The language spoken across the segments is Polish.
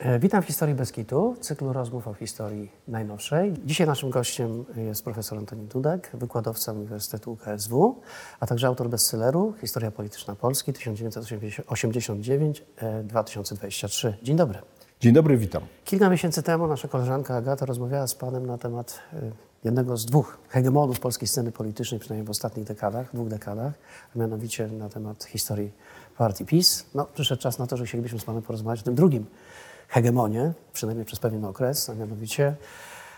E, Witam w Historii Beskitu, cyklu rozmów o historii najnowszej. Dzisiaj naszym gościem jest profesor Antoni Dudek, wykładowca Uniwersytetu UKSW, a także autor bestselleru Historia polityczna Polski 1989-2023. Dzień dobry. Dzień dobry, witam. Kilka miesięcy temu nasza koleżanka Agata rozmawiała z panem na temat e, jednego z dwóch hegemonów polskiej sceny politycznej, przynajmniej w ostatnich dekadach, dwóch dekadach, a mianowicie na temat historii partii PiS. No, przyszedł czas na to, że chcielibyśmy z panem porozmawiać o tym drugim hegemonie, przynajmniej przez pewien okres, a mianowicie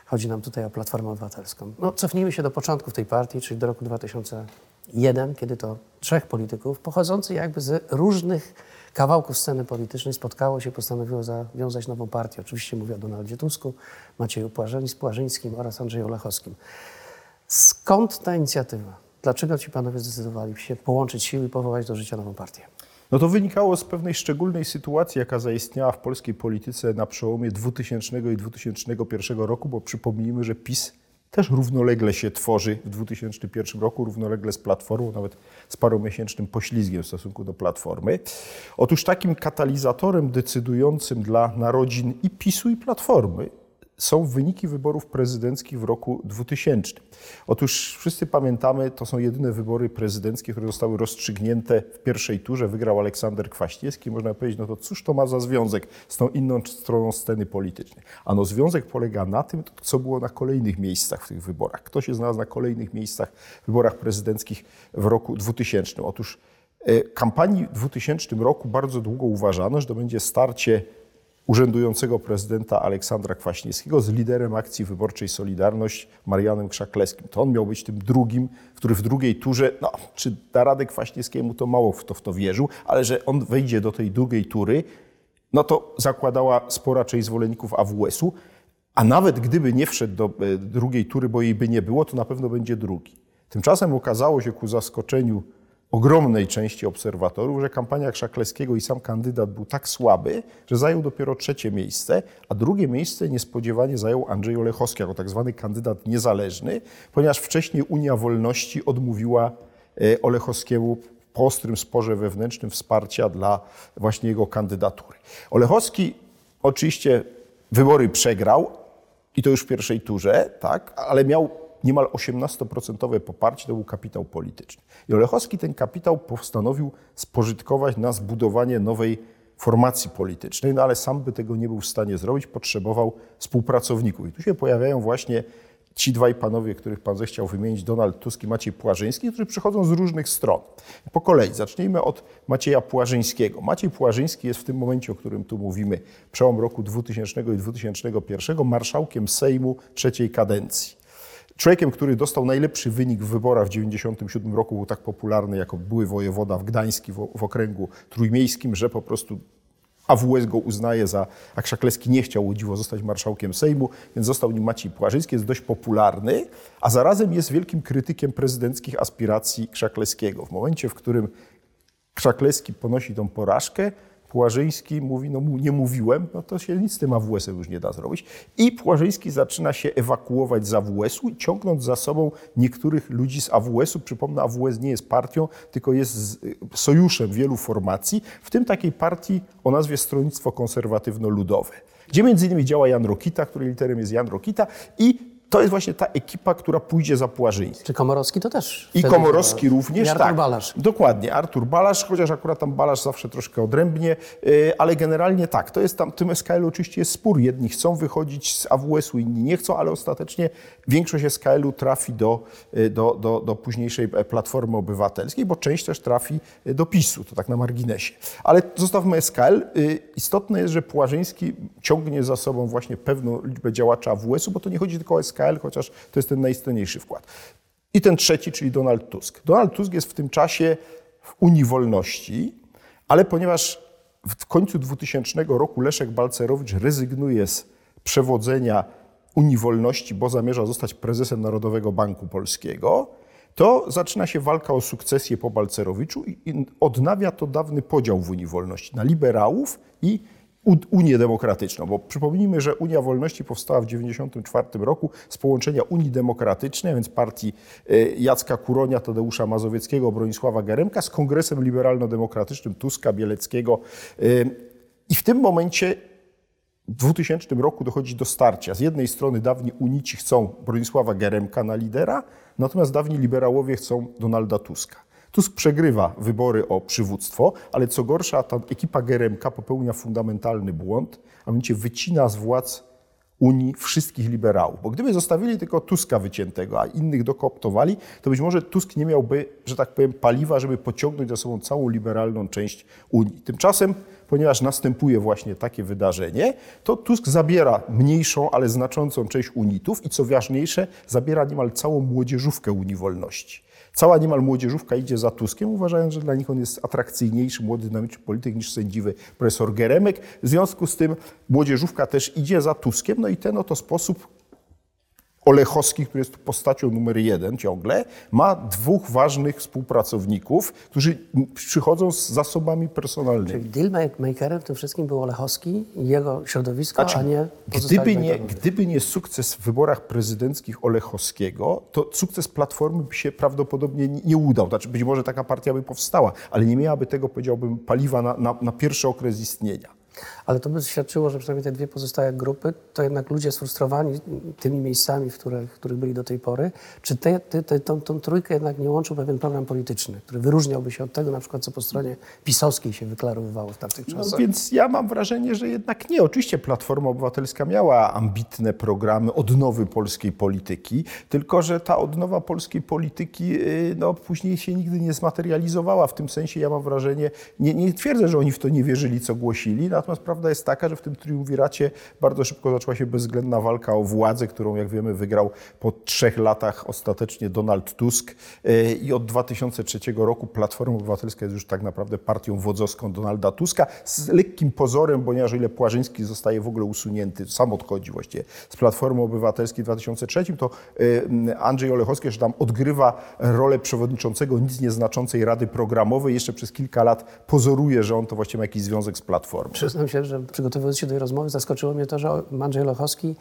chodzi nam tutaj o Platformę Obywatelską. No, cofnijmy się do początków tej partii, czyli do roku 2001, kiedy to trzech polityków pochodzących jakby z różnych kawałków sceny politycznej spotkało się postanowiło zawiązać nową partię. Oczywiście mówię o Donaldzie Tusku, Macieju Płażyńs- Płażyńskim oraz Andrzeju Lechowskim. Skąd ta inicjatywa? Dlaczego ci panowie zdecydowali się połączyć siły i powołać do życia nową partię? No to wynikało z pewnej szczególnej sytuacji, jaka zaistniała w polskiej polityce na przełomie 2000 i 2001 roku, bo przypomnijmy, że PiS też równolegle się tworzy w 2001 roku, równolegle z Platformą, nawet z paromiesięcznym poślizgiem w stosunku do Platformy. Otóż takim katalizatorem decydującym dla narodzin i PiSu i Platformy są wyniki wyborów prezydenckich w roku 2000. Otóż wszyscy pamiętamy, to są jedyne wybory prezydenckie, które zostały rozstrzygnięte w pierwszej turze. Wygrał Aleksander Kwaśniewski. Można powiedzieć, no to cóż to ma za związek z tą inną stroną sceny politycznej? Ano związek polega na tym, co było na kolejnych miejscach w tych wyborach. Kto się znalazł na kolejnych miejscach w wyborach prezydenckich w roku 2000? Otóż e, kampanii w 2000 roku bardzo długo uważano, że to będzie starcie urzędującego prezydenta Aleksandra Kwaśniewskiego z liderem akcji wyborczej Solidarność Marianem Krzakleskim. To on miał być tym drugim, który w drugiej turze, no czy da radę Kwaśniewskiemu, to mało kto w to wierzył, ale że on wejdzie do tej drugiej tury, no to zakładała spora część zwolenników AWS-u, a nawet gdyby nie wszedł do e, drugiej tury, bo jej by nie było, to na pewno będzie drugi. Tymczasem okazało się ku zaskoczeniu ogromnej części obserwatorów, że kampania Krzaklewskiego i sam kandydat był tak słaby, że zajął dopiero trzecie miejsce, a drugie miejsce niespodziewanie zajął Andrzej Olechowski jako tak zwany kandydat niezależny, ponieważ wcześniej Unia Wolności odmówiła e, Olechowskiemu po ostrym sporze wewnętrznym wsparcia dla właśnie jego kandydatury. Olechowski oczywiście wybory przegrał i to już w pierwszej turze, tak, ale miał niemal 18% poparcie, to był kapitał polityczny. I Olechowski ten kapitał postanowił spożytkować na zbudowanie nowej formacji politycznej, no ale sam by tego nie był w stanie zrobić, potrzebował współpracowników. I tu się pojawiają właśnie ci dwaj panowie, których pan zechciał wymienić, Donald Tusk i Maciej Płażyński, którzy przychodzą z różnych stron. Po kolei, zacznijmy od Macieja Płażyńskiego. Maciej Płażyński jest w tym momencie, o którym tu mówimy, przełom roku 2000 i 2001, marszałkiem Sejmu trzeciej kadencji. Człowiekiem, który dostał najlepszy wynik w wyborach w 1997 roku, był tak popularny jako były wojewoda w Gdańskim, w, w okręgu trójmiejskim, że po prostu AWS go uznaje za, a Krzaklewski nie chciał łodziwo zostać marszałkiem Sejmu, więc został nim Maciej Płażyński, jest dość popularny, a zarazem jest wielkim krytykiem prezydenckich aspiracji Krzaklewskiego. W momencie, w którym Krzaklewski ponosi tą porażkę, Płażyński mówi, no nie mówiłem, no to się nic z tym AWS-em już nie da zrobić. I Płażyński zaczyna się ewakuować z AWS-u, ciągnąc za sobą niektórych ludzi z AWS-u. Przypomnę, AWS nie jest partią, tylko jest sojuszem wielu formacji, w tym takiej partii o nazwie Stronnictwo Konserwatywno-Ludowe, gdzie między innymi działa Jan Rokita, który literem jest Jan Rokita i to jest właśnie ta ekipa, która pójdzie za Płażyńskim. Czy Komorowski to też? I Komorowski to- również, I Artur tak. Balasz. Dokładnie, Artur Balasz, chociaż akurat tam Balasz zawsze troszkę odrębnie, yy, ale generalnie tak, to jest tam, w tym SKL oczywiście jest spór. Jedni chcą wychodzić z AWS-u, inni nie chcą, ale ostatecznie większość SKL-u trafi do, yy, do, do, do późniejszej Platformy Obywatelskiej, bo część też trafi yy, do PiSu, to tak na marginesie. Ale zostawmy SKL. Istotne jest, że Płażyński ciągnie za sobą właśnie pewną liczbę działaczy AWS-u, bo to nie chodzi tylko o SKL, chociaż to jest ten najistotniejszy wkład. I ten trzeci, czyli Donald Tusk. Donald Tusk jest w tym czasie w Unii Wolności, ale ponieważ w końcu 2000 roku Leszek Balcerowicz rezygnuje z przewodzenia Unii Wolności, bo zamierza zostać prezesem Narodowego Banku Polskiego, to zaczyna się walka o sukcesję po Balcerowiczu i odnawia to dawny podział w Unii Wolności na liberałów i Unię Demokratyczną, bo przypomnijmy, że Unia Wolności powstała w 1994 roku z połączenia Unii Demokratycznej, a więc partii e, Jacka Kuronia, Tadeusza Mazowieckiego, Bronisława Geremka z Kongresem Liberalno-Demokratycznym Tuska, Bieleckiego. E, I w tym momencie W 2000 roku dochodzi do starcia. Z jednej strony dawni unici chcą Bronisława Geremka na lidera, natomiast dawni liberałowie chcą Donalda Tuska. Tusk przegrywa wybory o przywództwo, ale co gorsza, ta ekipa Geremka popełnia fundamentalny błąd, a mianowicie wycina z władz Unii wszystkich liberałów. Bo gdyby zostawili tylko Tuska wyciętego, a innych dokooptowali, to być może Tusk nie miałby, że tak powiem, paliwa, żeby pociągnąć za sobą całą liberalną część Unii. Tymczasem, ponieważ następuje właśnie takie wydarzenie, to Tusk zabiera mniejszą, ale znaczącą część unitów i co ważniejsze, zabiera niemal całą młodzieżówkę Unii Wolności. Cała niemal młodzieżówka idzie za Tuskiem, uważając, że dla nich on jest atrakcyjniejszy, młody, dynamiczny polityk niż sędziwy profesor Geremek. W związku z tym młodzieżówka też idzie za Tuskiem, no i ten oto sposób Olechowski, który jest tu postacią numer jeden ciągle, ma dwóch ważnych współpracowników, którzy przychodzą z zasobami personalnymi. Czyli dealmakerem w tym wszystkim był Olechowski i jego środowisko, Znaczy, a nie gdyby, nie, gdyby nie sukces w wyborach prezydenckich Olechowskiego, to sukces Platformy by się prawdopodobnie nie- nie udał. Znaczy, być może taka partia by powstała, ale nie miałaby tego, powiedziałbym, paliwa na, na, na pierwszy okres istnienia. Ale to by świadczyło, że przynajmniej te dwie pozostałe grupy, to jednak ludzie sfrustrowani tymi miejscami, w których, w których byli do tej pory, czy te, te, te, tą, tą trójkę jednak nie łączył pewien program polityczny, który wyróżniałby się od tego, na przykład, co po stronie pisowskiej się wyklarowywało w tamtych No, czasach? więc ja mam wrażenie, że jednak nie. Oczywiście Platforma Obywatelska miała ambitne programy odnowy polskiej polityki, tylko że ta odnowa polskiej polityki yy, no, później się nigdy nie zmaterializowała. W tym sensie ja mam wrażenie, nie, nie twierdzę, że oni w to nie wierzyli, co głosili, natomiast prawda jest taka, że w tym triumviracie bardzo szybko zaczęła się bezwzględna walka o władzę, którą jak wiemy wygrał po trzech latach ostatecznie Donald Tusk yy, i od 2003 roku Platforma Obywatelska jest już tak naprawdę partią wodzowską Donalda Tuska z lekkim pozorem, ponieważ ile Płażyński zostaje w ogóle usunięty, sam odchodzi właściwie z Platformy Obywatelskiej w 2003, to y, Andrzej Olechowski jeszcze tam odgrywa rolę przewodniczącego nic nieznaczącej Rady Programowej. Jeszcze przez kilka lat pozoruje, że on to właściwie ma jakiś związek z Platformą. Przyznam się, że przygotowując się do tej rozmowy, zaskoczyło mnie to, że Andrzej Lochowski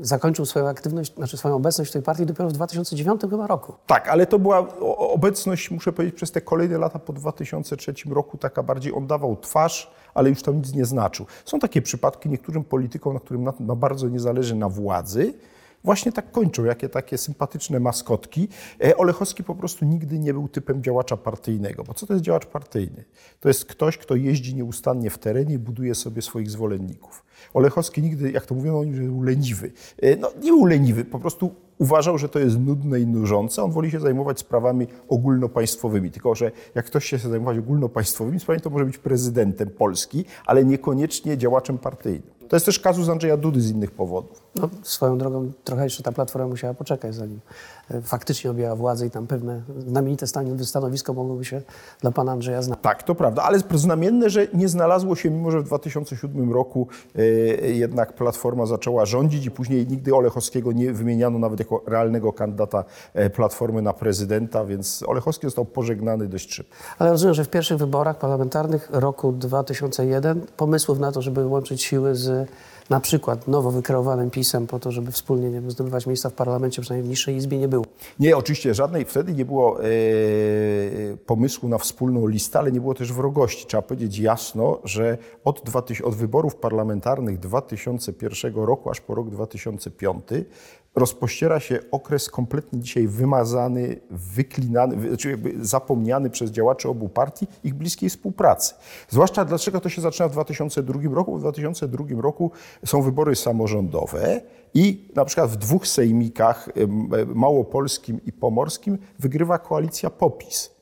zakończył swoją aktywność, znaczy swoją obecność w tej partii dopiero w 2009 chyba roku. Tak, ale to była obecność, muszę powiedzieć, przez te kolejne lata po 2003 roku taka bardziej on dawał twarz, ale już tam nic nie znaczył. Są takie przypadki niektórym politykom, na którym na, na bardzo nie zależy na władzy, właśnie tak kończą, jakie takie sympatyczne maskotki. E, Olechowski po prostu nigdy nie był typem działacza partyjnego, bo co to jest działacz partyjny? To jest ktoś, kto jeździ nieustannie w terenie i buduje sobie swoich zwolenników. Olechowski nigdy, jak to mówiono był leniwy. E, No nie był leniwy, po prostu uważał, że to jest nudne i nużące. On woli się zajmować sprawami ogólnopaństwowymi. Tylko, że jak ktoś się chce zajmować ogólnopaństwowymi sprawami, to może być prezydentem Polski, ale niekoniecznie działaczem partyjnym. To jest też kazus Andrzeja Dudy z innych powodów. No, swoją drogą trochę jeszcze ta platforma musiała poczekać, zanim e, faktycznie objęła władzę i tam pewne znamienite stan- stanowisko mogłoby się dla pana Andrzeja znaleźć. Tak, to prawda, ale znamienne, że nie znalazło się, mimo że w 2007 roku e, jednak Platforma zaczęła rządzić i później nigdy Olechowskiego nie wymieniano nawet jako realnego kandydata e, Platformy na prezydenta, więc Olechowski został pożegnany dość szybko. Ale rozumiem, że w pierwszych wyborach parlamentarnych roku 2001 pomysłów na to, żeby łączyć siły z na przykład nowo wykreowanym PiSem po to, żeby wspólnie nie wiem, zdobywać miejsca w parlamencie, przynajmniej w niższej izbie, nie było. Nie, oczywiście żadnej, wtedy nie było e, pomysłu na wspólną listę, ale nie było też wrogości. Trzeba powiedzieć jasno, że od, 2000, od wyborów parlamentarnych 2001 roku aż po rok 2005 rozpościera się okres kompletnie dzisiaj wymazany, wyklinany, wy- znaczy jakby zapomniany przez działaczy obu partii ich bliskiej współpracy. Zwłaszcza dlaczego to się zaczyna w 2002 roku. W 2002 roku są wybory samorządowe i na przykład w dwóch sejmikach, em, małopolskim i pomorskim, wygrywa koalicja POPIS.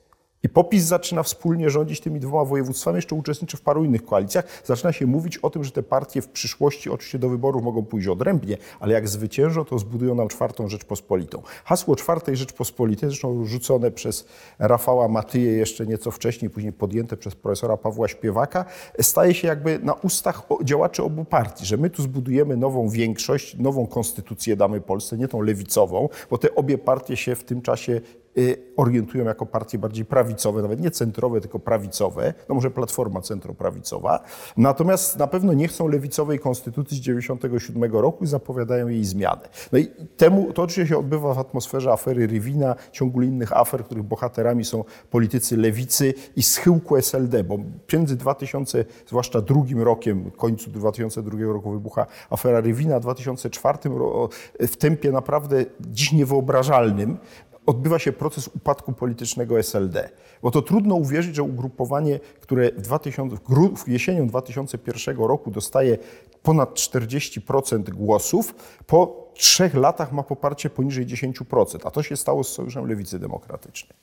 I POPIS zaczyna wspólnie rządzić tymi dwoma województwami, jeszcze uczestniczy w paru innych koalicjach. Zaczyna się mówić o tym, że te partie w przyszłości oczywiście do wyborów mogą pójść odrębnie, ale jak zwyciężą, to zbudują nam czwartą Rzeczpospolitą. Hasło czwartej Rzeczpospolitej, zresztą rzucone przez Rafała Matyję jeszcze nieco wcześniej, później podjęte przez profesora Pawła Śpiewaka, staje się jakby na ustach działaczy obu partii, że my tu zbudujemy nową większość, nową konstytucję damy Polsce, nie tą lewicową, bo te obie partie się w tym czasie orientują jako partie bardziej prawicowe, nawet nie centrowe, tylko prawicowe, no może Platforma centroprawicowa. Natomiast na pewno nie chcą lewicowej konstytucji z 97 roku i zapowiadają jej zmianę. No i temu, to oczywiście się odbywa w atmosferze afery Rywina, ciągu innych afer, których bohaterami są politycy lewicy i schyłku SLD, bo między 2000, zwłaszcza drugim rokiem, końcu 2002 roku wybucha afera Rywina, w 2004 ro- w tempie naprawdę dziś niewyobrażalnym odbywa się proces upadku politycznego SLD. Bo to trudno uwierzyć, że ugrupowanie, które w 2000, w jesienią 2001 roku dostaje ponad 40% głosów, po trzech latach ma poparcie poniżej 10%. A to się stało z Sojuszem Lewicy Demokratycznej.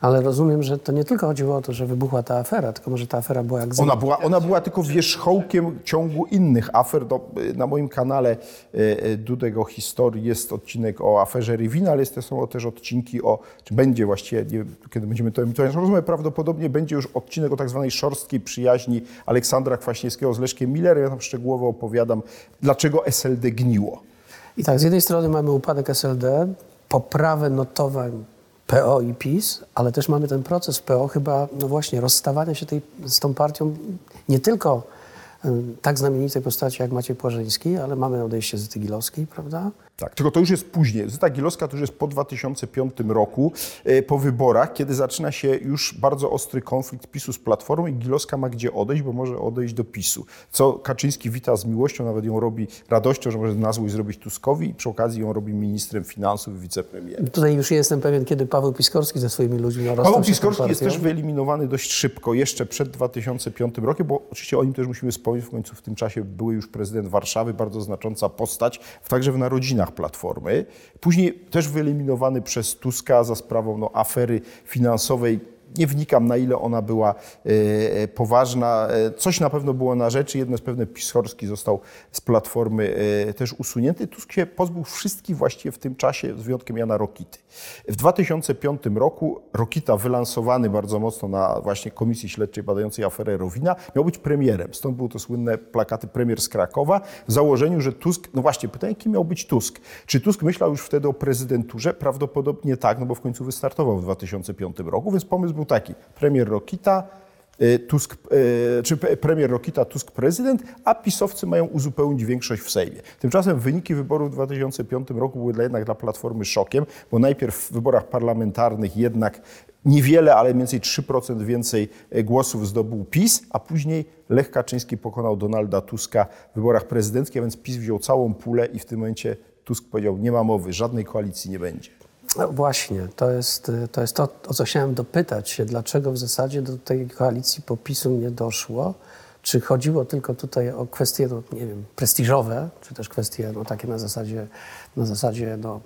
Ale rozumiem, że to nie tylko chodziło o to, że wybuchła ta afera, tylko może ta afera była jak Ona była, ona była tylko wierzchołkiem ciągu innych afer. Do, na moim kanale e, e, Dudek o historii jest odcinek o aferze Rywina, ale są też odcinki o, czy będzie właściwie, nie, kiedy będziemy to emitować rozmowę, prawdopodobnie będzie już odcinek o tak zwanej szorstkiej przyjaźni Aleksandra Kwaśniewskiego z Leszkiem Millerem. Ja tam szczegółowo opowiadam, dlaczego SLD gniło. I tak, z jednej strony mamy upadek SLD, poprawę notowań PO i PiS, ale też mamy ten proces PO chyba, no właśnie, rozstawania się tej, z tą partią nie tylko tak znamienitej postaci jak Maciej Płażyński, ale mamy odejście z Tygilowskiej, prawda? Tak, tylko to już jest później. Zyta Gilowska to już jest po 2005 roku, e, po wyborach, kiedy zaczyna się już bardzo ostry konflikt PiSu z Platformą i Gilowska ma gdzie odejść, bo może odejść do PiSu. Co Kaczyński wita z miłością, nawet ją robi radością, że może nazwę zrobić Tuskowi i przy okazji ją robi ministrem finansów i wicepremierem. Tutaj już jestem pewien, kiedy Paweł Piskorski ze swoimi ludźmi rozstał Paweł Piskorski jest też wyeliminowany dość szybko, jeszcze przed 2005 rokiem, bo oczywiście o nim też musimy wspomnieć, w końcu w tym czasie były już prezydent Warszawy, bardzo znacząca postać, także w narodzinach Platformy. Później też wyeliminowany przez Tuska za sprawą no, afery finansowej. Nie wnikam, na ile ona była e, poważna. E, Coś na pewno było na rzeczy. Jedno jest pewne, Piskorski został z Platformy e, też usunięty. Tusk się pozbył wszystkich właściwie w tym czasie, z wyjątkiem Jana Rokity. W 2005 roku Rokita, wylansowany bardzo mocno na właśnie Komisji Śledczej badającej aferę Rowina, miał być premierem. Stąd były to słynne plakaty premier z Krakowa w założeniu, że Tusk, no właśnie, pytanie, kim miał być Tusk? Czy Tusk myślał już wtedy o prezydenturze? Prawdopodobnie tak, no bo w końcu wystartował w 2005 roku, więc pomysł był taki, premier Rokita, y, Tusk, y, czy premier Rokita, Tusk prezydent, a pisowcy mają uzupełnić większość w Sejmie. Tymczasem wyniki wyborów w 2005 roku były dla, jednak dla Platformy szokiem, bo najpierw w wyborach parlamentarnych jednak niewiele, ale mniej więcej 3% więcej e, głosów zdobył PiS, a później Lech Kaczyński pokonał Donalda Tuska w wyborach prezydenckich, a więc PiS wziął całą pulę i w tym momencie Tusk powiedział, nie ma mowy, żadnej koalicji nie będzie. No właśnie, to jest, to jest to, o co chciałem dopytać się, dlaczego w zasadzie do tej koalicji popisu nie doszło. Czy chodziło tylko tutaj o kwestie, no, nie wiem, prestiżowe, czy też kwestie no, takie na zasadzie, na zasadzie no,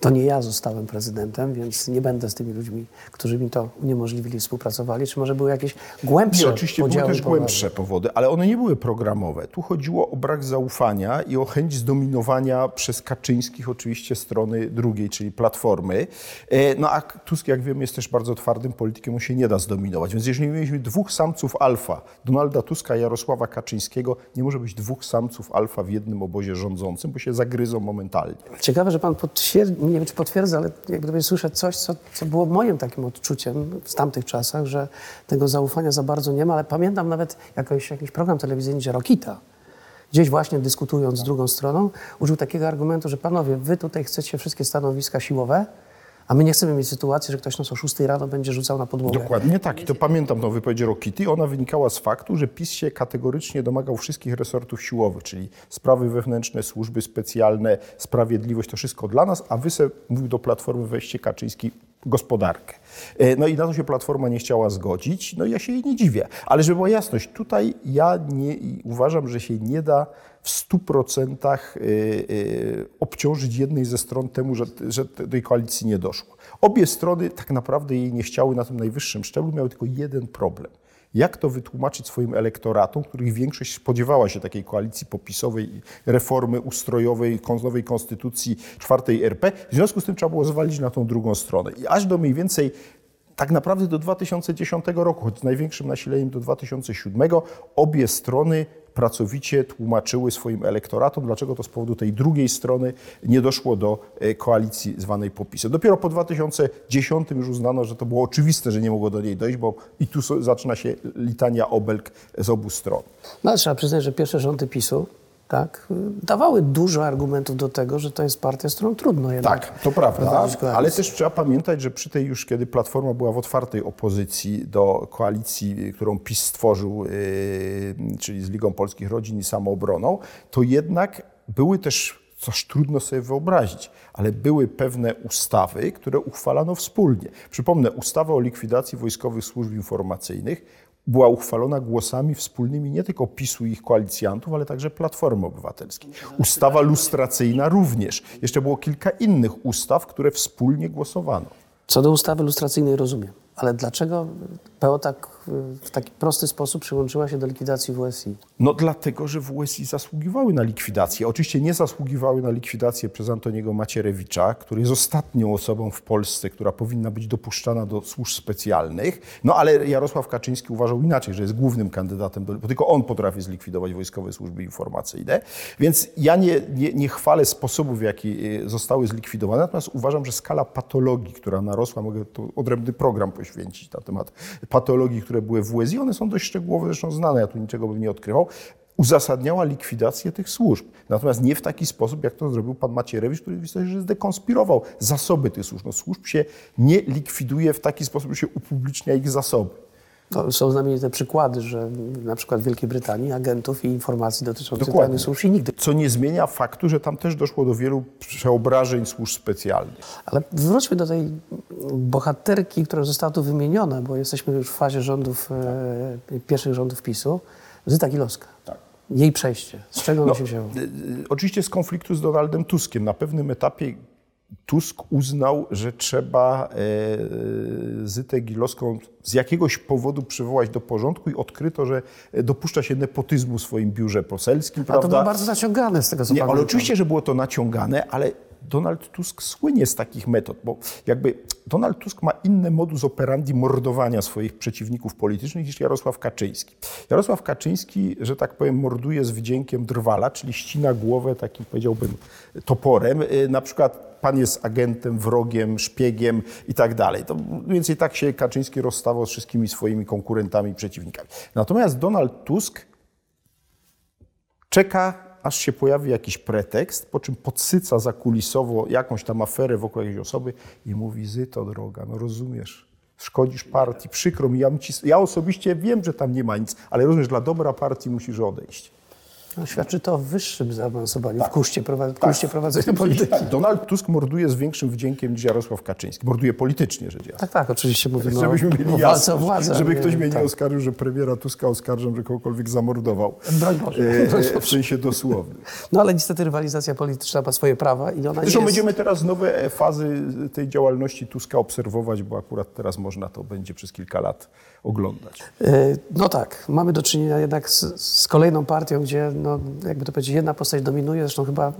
to nie ja zostałem prezydentem, więc nie będę z tymi ludźmi, którzy mi to uniemożliwili, współpracowali, czy może były jakieś głębsze Nie, oczywiście były podziały też poglądów? głębsze powody, ale one nie były programowe. Tu chodziło o brak zaufania i o chęć zdominowania przez Kaczyńskich oczywiście strony drugiej, czyli Platformy. E, No a Tusk, jak wiemy, jest też bardzo twardym politykiem, on się nie da zdominować. Więc jeżeli mieliśmy dwóch samców alfa, Donalda Tuska i Jarosława Kaczyńskiego, nie może być dwóch samców alfa w jednym obozie rządzącym, bo się zagryzą momentalnie. Ciekawe, że pan potwierdzi, nie wiem czy potwierdza, ale jak słyszę coś, co, co było moim takim odczuciem w tamtych czasach, że tego zaufania za bardzo nie ma, ale pamiętam nawet jakoś, jakiś program telewizyjny, że Rokita, gdzieś właśnie dyskutując z drugą stroną, użył takiego argumentu, że panowie, wy tutaj chcecie wszystkie stanowiska siłowe, a my nie chcemy mieć sytuacji, że ktoś nas o 6 rano będzie rzucał na podłogę. Dokładnie tak. I to pamiętam tą wypowiedź Rokity. Ona wynikała z faktu, że PiS się kategorycznie domagał wszystkich resortów siłowych, czyli sprawy wewnętrzne, służby specjalne, sprawiedliwość, to wszystko dla nas, a wy se, mówił do Platformy, weźcie Kaczyński gospodarkę. E, No i na to się Platforma nie chciała zgodzić, no i ja się jej nie dziwię. Ale żeby była jasność, tutaj ja nie, uważam, że się nie da w 100% y, y, obciążyć jednej ze stron temu, że, że tej koalicji nie doszło. Obie strony tak naprawdę jej nie chciały na tym najwyższym szczeblu, miały tylko jeden problem. Jak to wytłumaczyć swoim elektoratom, których większość spodziewała się takiej koalicji popisowej, reformy ustrojowej, nowej konstytucji czwartej RP. W związku z tym trzeba było zwalić na tą drugą stronę. I aż do mniej więcej tak naprawdę do 2010 roku, choć z największym nasileniem do 2007, obie strony pracowicie tłumaczyły swoim elektoratom, dlaczego to z powodu tej drugiej strony nie doszło do e, koalicji zwanej popisem. Dopiero po 2010 już uznano, że to było oczywiste, że nie mogło do niej dojść, bo i tu zaczyna się litania obelg z obu stron. No ale trzeba przyznać, że pierwsze rządy PiSu tak, dawały dużo argumentów do tego, że to jest partia, z którą trudno jednak Tak, to prawda, ale też trzeba pamiętać, że przy tej już, kiedy Platforma była w otwartej opozycji do koalicji, którą PiS stworzył, yy, czyli z Ligą Polskich Rodzin i Samoobroną, to jednak były też, coś trudno sobie wyobrazić, ale były pewne ustawy, które uchwalano wspólnie. Przypomnę, ustawa o likwidacji wojskowych służb informacyjnych była uchwalona głosami wspólnymi nie tylko PiSu i ich koalicjantów, ale także Platformy Obywatelskiej. Ustawa lustracyjna również. Jeszcze było kilka innych ustaw, które wspólnie głosowano. Co do ustawy lustracyjnej rozumiem, ale dlaczego PO tak y, w taki prosty sposób przyłączyła się do likwidacji WSI? No dlatego, że WSI zasługiwały na likwidację. Oczywiście nie zasługiwały na likwidację przez Antoniego Macierewicza, który jest ostatnią osobą w Polsce, która powinna być dopuszczana do służb specjalnych. No ale Jarosław Kaczyński uważał inaczej, że jest głównym kandydatem, bo tylko on potrafi zlikwidować wojskowe służby informacyjne. Więc ja nie, nie, nie chwalę sposobu, w jaki y, zostały zlikwidowane, natomiast uważam, że skala patologii, która narosła, mogę tu odrębny program poświęcić na temat patologii, które były w WSI, one są dość szczegółowo zresztą znane, ja tu niczego bym nie odkrywał, uzasadniała likwidację tych służb. Natomiast nie w taki sposób, jak to zrobił pan Macierewicz, który w istocie zdekonspirował zasoby tych służb. No, służb się nie likwiduje w taki sposób, że się upublicznia ich zasoby. No, są znamienite przykłady, że na przykład w Wielkiej Brytanii agentów i informacji dotyczących Dokładnie. tajnych służb się nigdy. Co nie zmienia faktu, że tam też doszło do wielu przeobrażeń służb specjalnych. Ale wróćmy do tej bohaterki, która została tu wymieniona, bo jesteśmy już w fazie rządów, e, pierwszych rządów PiSu. Zyta Gilowska. Tak. Jej przejście. Z czego ono No, się wzięło? y, y, Oczywiście z konfliktu z Donaldem Tuskiem. Na pewnym etapie Tusk uznał, że trzeba e, Zytę Gilowską z jakiegoś powodu przywołać do porządku i odkryto, że dopuszcza się nepotyzmu w swoim biurze poselskim. A to prawda? było bardzo naciągane z tego, co Nie, ale oczywiście, że było to naciągane, ale Donald Tusk słynie z takich metod, bo jakby Donald Tusk ma inne modus operandi mordowania swoich przeciwników politycznych niż Jarosław Kaczyński. Jarosław Kaczyński, że tak powiem, morduje z wdziękiem drwala, czyli ścina głowę takim, powiedziałbym, toporem. Y, Na przykład pan jest agentem, wrogiem, szpiegiem i tak dalej. To mniej więcej tak się Kaczyński rozstawał z wszystkimi swoimi konkurentami i przeciwnikami. Natomiast Donald Tusk czeka, aż się pojawi jakiś pretekst, po czym podsyca zakulisowo jakąś tam aferę wokół jakiejś osoby i mówi, Zyto droga, no rozumiesz, szkodzisz partii, przykro mi, ja, ci, ja osobiście wiem, że tam nie ma nic, ale rozumiesz, dla dobra partii musisz odejść. No, świadczy to o wyższym zaawansowaniu w kuszcie, prowa- kuszcie prowadzenia polityki. Tak, Donald Tusk morduje z większym wdziękiem niż Jarosław Kaczyński. Morduje politycznie, rzecz jasna. Tak, tak, oczywiście mówimy o, Żebyśmy mieli o walce jasność, o władzę. żeby ktoś mnie nie tak. oskarżył, że premiera Tuska oskarżam, że kogokolwiek zamordował. Broń Boże. E, e, W sensie dosłownym. No ale niestety rywalizacja polityczna ma swoje prawa i ona Zresztą jest... będziemy teraz nowe fazy tej działalności Tuska obserwować, bo akurat teraz można to będzie przez kilka lat oglądać. E, No tak, mamy do czynienia jednak z, z kolejną partią, gdzie, no, jakby to powiedzieć, jedna postać dominuje. Zresztą chyba e,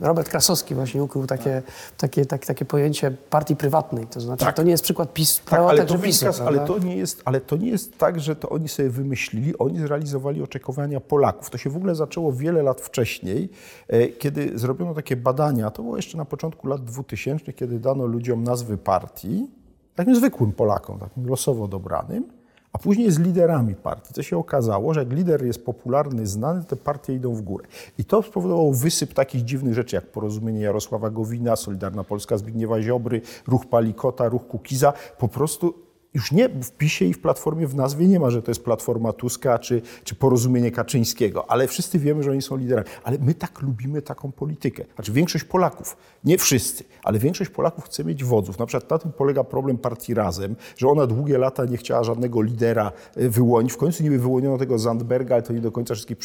Robert Krasowski właśnie ukrył takie, takie, takie, takie pojęcie partii prywatnej. To znaczy, Tak. to nie jest przykład PiS, Tak, ale to, PiSu, wynika, ale, to nie jest, ale to nie jest tak, że to oni sobie wymyślili, oni zrealizowali oczekiwania Polaków. To się w ogóle zaczęło wiele lat wcześniej, e, kiedy zrobiono takie badania, to było jeszcze na początku lat 2000, kiedy dano ludziom nazwy partii, takim zwykłym Polakom, takim losowo dobranym, a później z liderami partii. To się okazało, że jak lider jest popularny, znany, te partie idą w górę. I to spowodowało wysyp takich dziwnych rzeczy, jak porozumienie Jarosława Gowina, Solidarna Polska Zbigniewa Ziobry, ruch Palikota, ruch Kukiza. Po prostu już nie w PiSie i w Platformie w nazwie nie ma, że to jest Platforma Tuska czy, czy porozumienie Kaczyńskiego, ale wszyscy wiemy, że oni są liderami. Ale my tak lubimy taką politykę. Znaczy większość Polaków, nie wszyscy, ale większość Polaków chce mieć wodzów. Na przykład na tym polega problem partii Razem, że ona długie lata nie chciała żadnego lidera e, wyłonić. W końcu niby wyłoniono tego Zandberga, ale to nie do końca wszystkich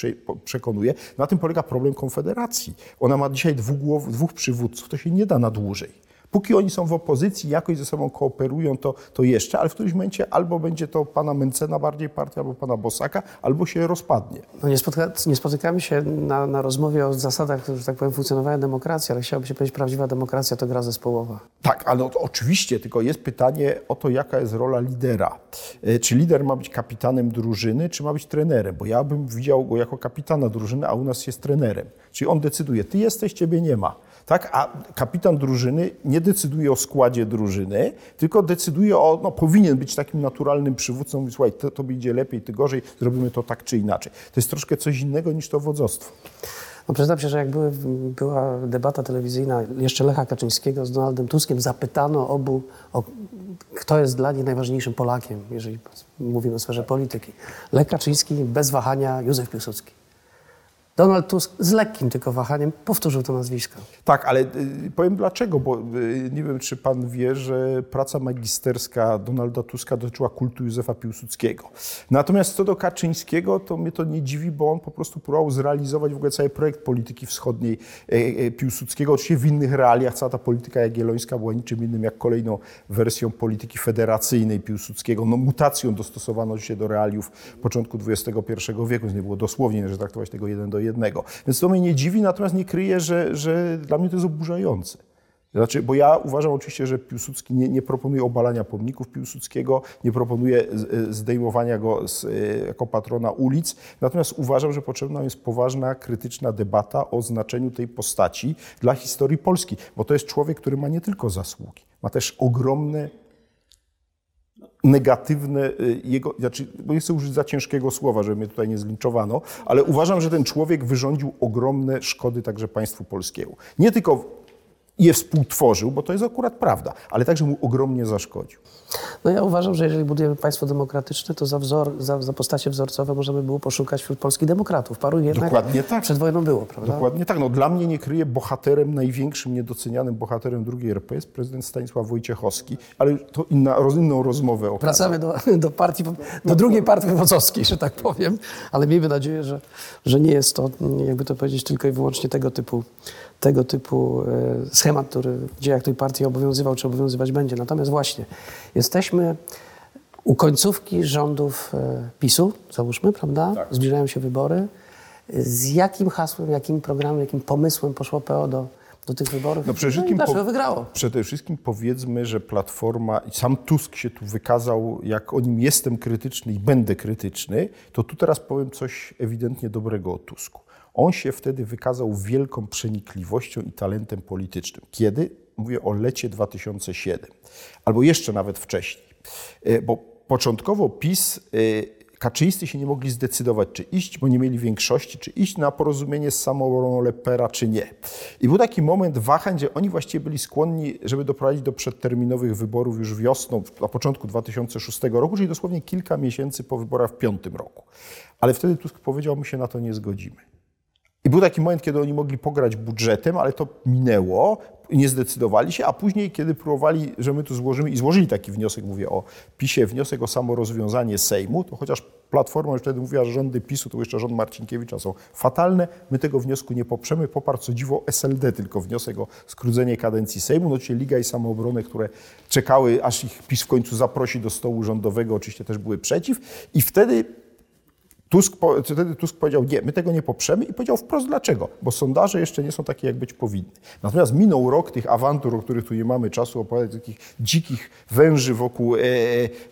przekonuje. Na tym polega problem Konfederacji. Ona ma dzisiaj dwóch, dwóch przywódców, to się nie da na dłużej. Póki oni są w opozycji, jakoś ze sobą kooperują, to, to jeszcze, ale w którymś momencie albo będzie to pana Mencena bardziej partia, albo pana Bosaka, albo się rozpadnie. No nie, spotyka, nie spotykamy się na, na rozmowie o zasadach, że tak powiem, funkcjonowania demokracji, ale chciałbym się powiedzieć, prawdziwa demokracja to gra zespołowa. Tak, ale oczywiście, tylko jest pytanie o to, jaka jest rola lidera. E, Czy lider ma być kapitanem drużyny, czy ma być trenerem? Bo ja bym widział go jako kapitana drużyny, a u nas jest trenerem. Czyli on decyduje, ty jesteś, ciebie nie ma. Tak? A kapitan drużyny nie decyduje o składzie drużyny, tylko decyduje o, no powinien być takim naturalnym przywódcą, mówi, słuchaj, to, to idzie lepiej, ty gorzej, zrobimy to tak czy inaczej. To jest troszkę coś innego niż to wodzostwo. No przyznam się, że jak były, była debata telewizyjna jeszcze Lecha Kaczyńskiego z Donaldem Tuskiem, zapytano obu, o, kto jest dla nich najważniejszym Polakiem, jeżeli mówimy o sferze polityki. Lech Kaczyński bez wahania, Józef Piłsudski. Donald Tusk z lekkim tylko wahaniem powtórzył to nazwisko. Tak, ale y, powiem dlaczego, bo y, nie wiem, czy pan wie, że praca magisterska Donalda Tuska dotyczyła kultu Józefa Piłsudskiego. Natomiast co do Kaczyńskiego, to mnie to nie dziwi, bo on po prostu próbował zrealizować w ogóle cały projekt polityki wschodniej e, e, Piłsudskiego. Oczywiście w innych realiach cała ta polityka jagiellońska była niczym innym jak kolejną wersją polityki federacyjnej Piłsudskiego. No mutacją dostosowano się do realiów początku XXI wieku, więc nie było dosłownie, że traktować tego jeden do jednego. Więc to mnie nie dziwi, natomiast nie kryje, że, że dla mnie to jest oburzające. Znaczy, bo ja uważam oczywiście, że Piłsudski nie, nie proponuje obalania pomników Piłsudskiego, nie proponuje z- zdejmowania go z, e, jako patrona ulic, natomiast uważam, że potrzebna jest poważna, krytyczna debata o znaczeniu tej postaci dla historii Polski, bo to jest człowiek, który ma nie tylko zasługi, ma też ogromne negatywne y, jego, znaczy, bo nie chcę użyć za ciężkiego słowa, żeby mnie tutaj nie zlinczowano, ale uważam, że ten człowiek wyrządził ogromne szkody także państwu polskiemu. Nie tylko je współtworzył, bo to jest akurat prawda, ale także mu ogromnie zaszkodził. No ja uważam, że jeżeli budujemy państwo demokratyczne, to za, wzor, za, za postacie wzorcowe możemy było poszukać wśród polskich demokratów. Paru jednak Dokładnie tak. przed wojną było, prawda? Dokładnie tak. No, dla mnie nie kryje bohaterem, największym niedocenianym bohaterem II RP jest prezydent Stanisław Wojciechowski, ale to inna, inną rozmowę o Wracamy do, do partii, do drugiej partii wywodząckiej, że tak powiem, ale miejmy nadzieję, że, że nie jest to, jakby to powiedzieć, tylko i wyłącznie tego typu, tego typu e, schemat, który w dziejach tej partii obowiązywał, czy obowiązywać będzie. Natomiast właśnie, jesteśmy u końcówki rządów e, PiSu, załóżmy, prawda? Zbliżają się wybory. Z jakim hasłem, jakim programem, jakim pomysłem poszło PO do, do tych wyborów? No przede i wszystkim, dlaczego po- wygrało? przede wszystkim powiedzmy, że Platforma, i sam Tusk się tu wykazał, jak o nim jestem krytyczny i będę krytyczny, to tu teraz powiem coś ewidentnie dobrego o Tusku. On się wtedy wykazał wielką przenikliwością i talentem politycznym. Kiedy? Mówię o lecie 2007, albo jeszcze nawet wcześniej. E, Bo początkowo PiS e, Kaczyńscy się nie mogli zdecydować, czy iść, bo nie mieli większości, czy iść na porozumienie z samobroną Lepera, czy nie. I był taki moment wahań, gdzie oni właściwie byli skłonni, żeby doprowadzić do przedterminowych wyborów już wiosną, na początku 2006 roku, czyli dosłownie kilka miesięcy po wyborach w piątym roku. Ale wtedy Tusk powiedział, my się na to nie zgodzimy. I był taki moment, kiedy oni mogli pograć budżetem, ale to minęło, nie zdecydowali się, a później, kiedy próbowali, że my tu złożymy i złożyli taki wniosek, mówię o PiSie, wniosek o samorozwiązanie Sejmu, to chociaż Platforma już wtedy mówiła, że rządy PiSu, to jeszcze rząd Marcinkiewicza są fatalne, my tego wniosku nie poprzemy. Poparł co dziwo SLD tylko wniosek o skrócenie kadencji Sejmu, no czyli Liga i Samoobronę, które czekały, aż ich PiS w końcu zaprosi do stołu rządowego, oczywiście też były przeciw i wtedy Tusk, wtedy Tusk powiedział, nie, my tego nie poprzemy i powiedział wprost dlaczego, bo sondaże jeszcze nie są takie, jak być powinny. Natomiast minął rok tych awantur, o których tu nie mamy czasu opowiadać, takich dzikich węży wokół e,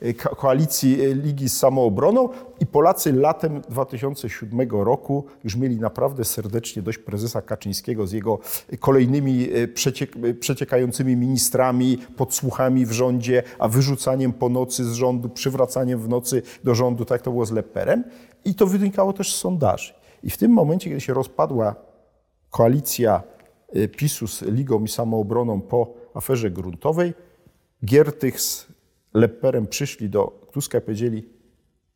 e, ko- koalicji e, Ligi z Samoobroną i Polacy latem 2007 roku już mieli naprawdę serdecznie dość prezesa Kaczyńskiego z jego kolejnymi e, przeciek, e, przeciekającymi ministrami, podsłuchami w rządzie, a wyrzucaniem po nocy z rządu, przywracaniem w nocy do rządu, tak to było z Leperem. I to wynikało też z sondaży. I w tym momencie, kiedy się rozpadła koalicja y, PiSu z Ligą i Samoobroną po aferze gruntowej, Giertych z Leperem przyszli do Tuska i powiedzieli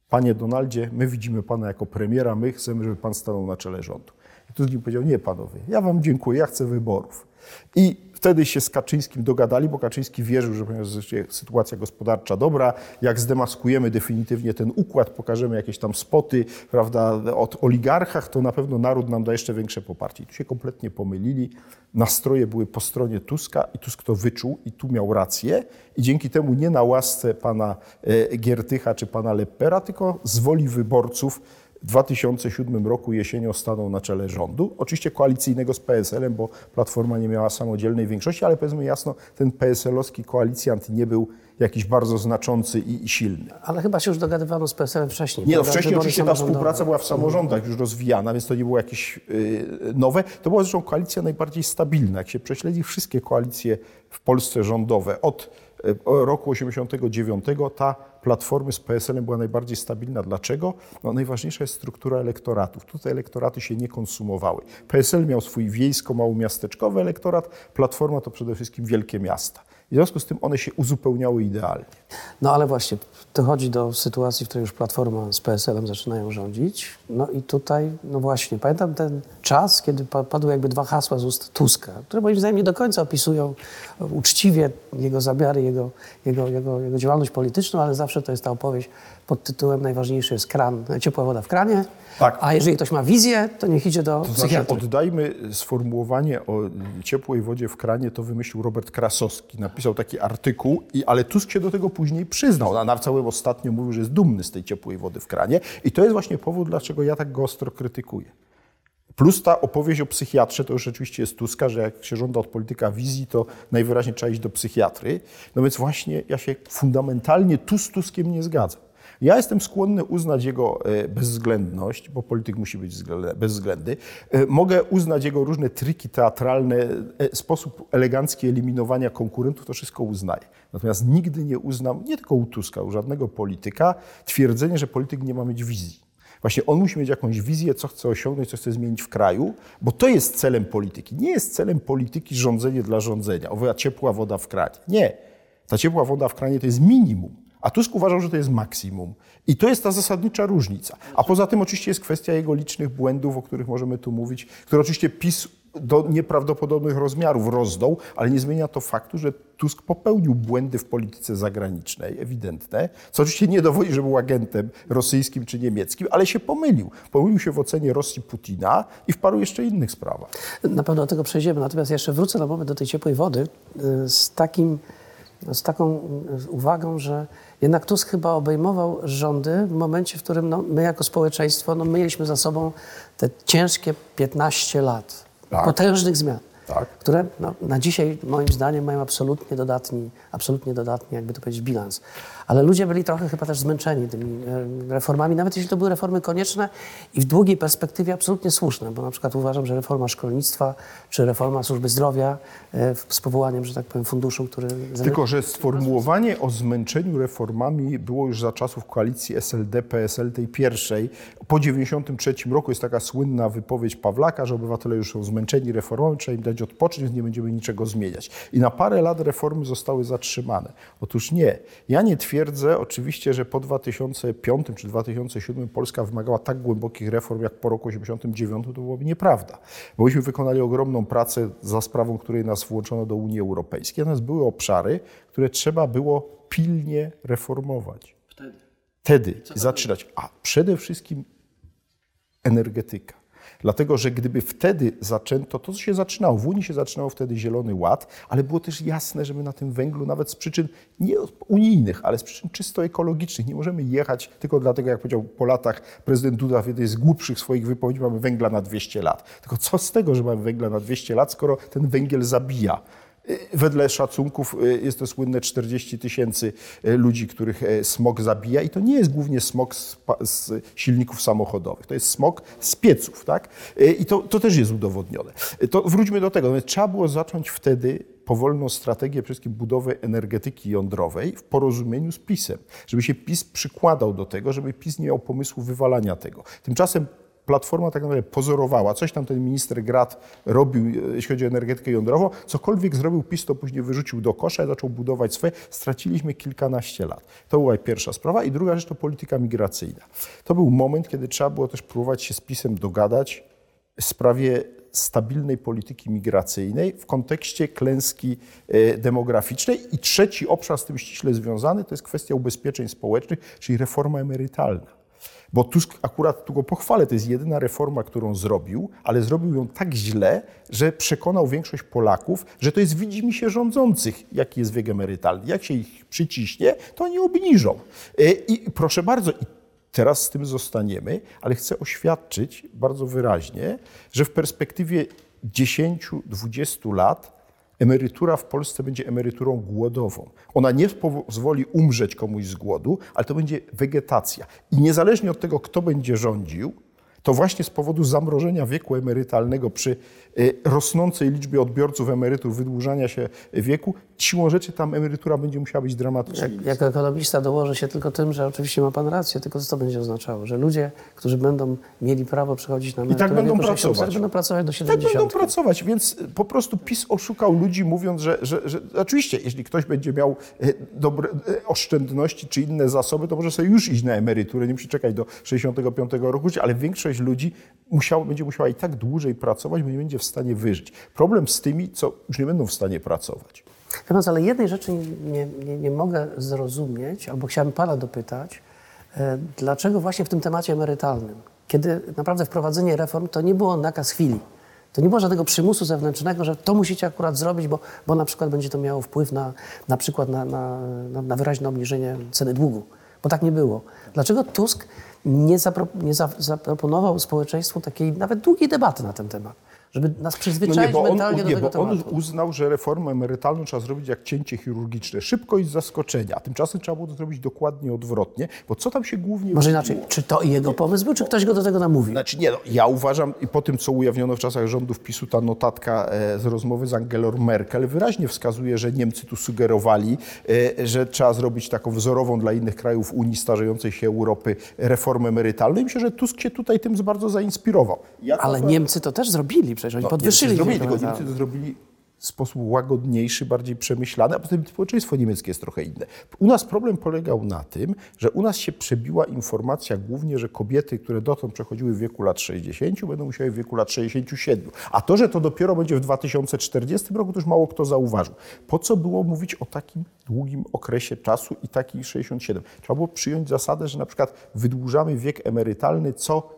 Panie Donaldzie, my widzimy Pana jako premiera, my chcemy, żeby Pan stanął na czele rządu. I Tusk im powiedział, nie Panowie, ja Wam dziękuję, ja chcę wyborów. I wtedy się z Kaczyńskim dogadali, bo Kaczyński wierzył, że ponieważ sytuacja gospodarcza dobra, jak zdemaskujemy definitywnie ten układ, pokażemy jakieś tam spoty prawda, od oligarchach, to na pewno naród nam da jeszcze większe poparcie. I tu się kompletnie pomylili. Nastroje były po stronie Tuska i Tusk to wyczuł i tu miał rację. I dzięki temu nie na łasce pana e, Giertycha czy pana Leppera, tylko z woli wyborców w 2007 roku jesienią stanął na czele rządu. Oczywiście koalicyjnego z PSL-em, bo Platforma nie miała samodzielnej większości, ale powiedzmy jasno, ten PSL-owski koalicjant nie był jakiś bardzo znaczący i, i silny. Ale chyba się już dogadywano z PSL-em wcześniej. Nie, no wcześniej oczywiście ta współpraca była w samorządach już rozwijana, więc to nie było jakieś y, nowe. To była zresztą koalicja najbardziej stabilna. Jak się prześledzi wszystkie koalicje w Polsce rządowe od roku 89, ta Platformy z PSL-em była najbardziej stabilna. Dlaczego? No, najważniejsza jest struktura elektoratów. Tutaj elektoraty się nie konsumowały. PSL miał swój wiejsko-małomiasteczkowy elektorat, Platforma to przede wszystkim wielkie miasta. I w związku z tym one się uzupełniały idealnie. No ale właśnie, dochodzi do sytuacji, w której już Platforma z PSL-em zaczynają rządzić. No i tutaj, no właśnie, pamiętam ten czas, kiedy pa- padły jakby dwa hasła z ust Tuska, które moim zdaniem nie do końca opisują uczciwie jego zamiary, jego, jego, jego, jego działalność polityczną, ale zawsze to jest ta opowieść pod tytułem najważniejszy jest kran, ciepła woda w kranie, Tak. a jeżeli ktoś ma wizję, to niech idzie do To znaczy, psychiatry. oddajmy sformułowanie o ciepłej wodzie w kranie, to wymyślił Robert Krasowski. Napisał taki artykuł, i, ale Tusk się do tego później przyznał. A na całym ostatnio mówił, że jest dumny z tej ciepłej wody w kranie. I to jest właśnie powód, dlaczego ja tak go ostro krytykuję. Plus ta opowieść o psychiatrze, to już rzeczywiście jest Tuska, że jak się żąda od polityka wizji, to najwyraźniej trzeba iść do psychiatry. No więc właśnie ja się fundamentalnie tu z Tuskiem nie zgadzam. Ja jestem skłonny uznać jego e, bezwzględność, bo polityk musi być wzglę- bezwzględny. E, Mogę uznać jego różne triki teatralne, e, sposób elegancki eliminowania konkurentów, to wszystko uznaję. Natomiast nigdy nie uznam, nie tylko u Tuska, u żadnego polityka, twierdzenie, że polityk nie ma mieć wizji. Właśnie on musi mieć jakąś wizję, co chce osiągnąć, co chce zmienić w kraju, bo to jest celem polityki. Nie jest celem polityki rządzenie dla rządzenia, owa ciepła woda w kranie. Nie. Ta ciepła woda w kranie to jest minimum, a Tusk uważał, że to jest maksimum. I to jest ta zasadnicza różnica. A poza tym oczywiście jest kwestia jego licznych błędów, o których możemy tu mówić, które oczywiście PiS do nieprawdopodobnych rozmiarów rozdął, ale nie zmienia to faktu, że Tusk popełnił błędy w polityce zagranicznej, ewidentne, co oczywiście nie dowodzi, że był agentem rosyjskim czy niemieckim, ale się pomylił. Pomylił się w ocenie Rosji Putina i w paru jeszcze innych sprawach. Na pewno do tego przejdziemy, natomiast jeszcze wrócę na moment do tej ciepłej wody y, z, takim, z taką uwagą, że jednak Tusk chyba obejmował rządy w momencie, w którym no, my jako społeczeństwo no, mieliśmy za sobą te ciężkie 15 lat Tak. potężnych zmian. Tak. Które no, na dzisiaj moim zdaniem mają absolutnie dodatni, absolutnie dodatni, jakby to powiedzieć, bilans. Ale ludzie byli trochę chyba też zmęczeni tymi e, reformami, nawet jeśli to były reformy konieczne i w długiej perspektywie absolutnie słuszne, bo na przykład uważam, że reforma szkolnictwa czy reforma służby zdrowia e, z powołaniem, że tak powiem, funduszu, który... Tylko, że sformułowanie o zmęczeniu reformami było już za czasów koalicji SLD-PSL, tej pierwszej. Po 1993 roku jest taka słynna wypowiedź Pawlaka, że obywatele już są zmęczeni reformami, trzeba im dać odpocząć, więc nie będziemy niczego zmieniać. I na parę lat reformy zostały zatrzymane. Otóż nie. Ja nie twierdzę oczywiście, że po 2005 czy 2007 Polska wymagała tak głębokich reform, jak po roku 1989, to byłoby nieprawda. Bo myśmy wykonali ogromną pracę za sprawą, której nas włączono do Unii Europejskiej. Natomiast były obszary, które trzeba było pilnie reformować. Wtedy zaczynać. A przede wszystkim energetyka. Dlatego, że gdyby wtedy zaczęto, to co się zaczynało, w Unii się zaczynało wtedy Zielony Ład, ale było też jasne, że my na tym węglu nawet z przyczyn nie unijnych, ale z przyczyn czysto ekologicznych nie możemy jechać tylko dlatego, jak powiedział po latach prezydent Duda w jednej z głupszych swoich wypowiedzi, mamy węgla na 200 lat. Tylko co z tego, że mamy węgla na 200 lat, skoro ten węgiel zabija? Y, Wedle szacunków y, jest to słynne 40 tysięcy y, ludzi, których y, smog zabija i to nie jest głównie smog z, z silników samochodowych, to jest smog z pieców, tak? I to, to też jest udowodnione. To wróćmy do tego. Trzeba było zacząć wtedy powolną strategię, wszystkim budowy energetyki jądrowej w porozumieniu z PiSem, żeby się PiS przykładał do tego, żeby PiS nie miał pomysłu wywalania tego. Tymczasem Platforma tak naprawdę pozorowała, coś tam ten minister Grat robił, e, jeśli chodzi o energetykę jądrową. Cokolwiek zrobił PiS, to później wyrzucił do kosza i zaczął budować swoje. Straciliśmy kilkanaście lat. To była pierwsza sprawa. I druga rzecz to polityka migracyjna. To był moment, kiedy trzeba było też próbować się z PiSem dogadać sprawie stabilnej polityki migracyjnej w kontekście klęski e, demograficznej. I trzeci obszar z tym ściśle związany to jest kwestia ubezpieczeń społecznych, czyli reforma emerytalna. Bo Tusk akurat tu go pochwalę, to jest jedyna reforma, którą zrobił, ale zrobił ją tak źle, że przekonał większość Polaków, że to jest widzi mi się rządzących, jaki jest wiek emerytalny. Jak się ich przyciśnie, to oni obniżą. E, I proszę bardzo, teraz z tym zostaniemy, ale chcę oświadczyć bardzo wyraźnie, że w perspektywie 10-20 lat emerytura w Polsce będzie emeryturą głodową. Ona nie pozwoli umrzeć komuś z głodu, ale to będzie wegetacja. I niezależnie od tego, kto będzie rządził, to właśnie z powodu zamrożenia wieku emerytalnego przy y, rosnącej liczbie odbiorców emerytur, wydłużania się wieku, siłą rzeczy tam emerytura będzie musiała być dramatyczna. Jak, jako ekonomista dołożę się tylko tym, że oczywiście ma Pan rację, tylko co to będzie oznaczało? Że ludzie, którzy będą mieli prawo przechodzić na emeryturę, tak będą wieku 60 pracować. będą pracować do Tak 70. będą pracować, więc po prostu PiS oszukał ludzi, mówiąc, że, że, że oczywiście, jeśli ktoś będzie miał e, dobre e, oszczędności czy inne zasoby, to może sobie już iść na emeryturę, nie musi czekać do 65 roku życia, ale większość ludzi musiał, będzie musiała i tak dłużej pracować, bo nie będzie w stanie wyżyć. Problem z tymi, co już nie będą w stanie pracować. Natomiast, ale jednej rzeczy nie, nie, nie mogę zrozumieć, albo chciałem Pana dopytać, e, dlaczego właśnie w tym temacie emerytalnym, kiedy naprawdę wprowadzenie reform to nie było nakaz chwili, to nie było żadnego przymusu zewnętrznego, że to musicie akurat zrobić, bo, bo na przykład będzie to miało wpływ na, na przykład na, na, na, wyraźne obniżenie ceny długu, bo tak nie było. Dlaczego Tusk nie, zapro, nie za, zaproponował społeczeństwu takiej nawet długiej debaty na ten temat? Żeby nas No przyzwyczaić nie, bo on, mentalnie do nie, tego bo on tematu. uznał, że reformę emerytalną trzeba zrobić jak cięcie chirurgiczne. Szybko i z zaskoczenia. A tymczasem trzeba było to zrobić dokładnie odwrotnie, bo co tam się głównie... Może inaczej, czy to jego pomysł był, czy ktoś go do tego namówił? Znaczy nie, no, ja uważam i po tym, co ujawniono w czasach rządów PiSu, ta notatka e, z rozmowy z Angelą Merkel wyraźnie wskazuje, że Niemcy tu sugerowali, e, że trzeba zrobić taką wzorową dla innych krajów Unii starzejącej się Europy reformę emerytalną. I myślę, że Tusk się tutaj tym bardzo zainspirował. Ja Ale to- Niemcy to też zrobili przecież, oni no, podwyższyli Niemcy zrobili, tylko. Niemcy to zrobili w sposób łagodniejszy, bardziej przemyślany, a poza tym społeczeństwo niemieckie jest trochę inne. U nas problem polegał na tym, że u nas się przebiła informacja głównie, że kobiety, które dotąd przechodziły w wieku lat 60, będą musiały w wieku lat 67. A to, że to dopiero będzie w 2040 roku, to już mało kto zauważył. Po co było mówić o takim długim okresie czasu i taki 67? Trzeba było przyjąć zasadę, że na przykład wydłużamy wiek emerytalny co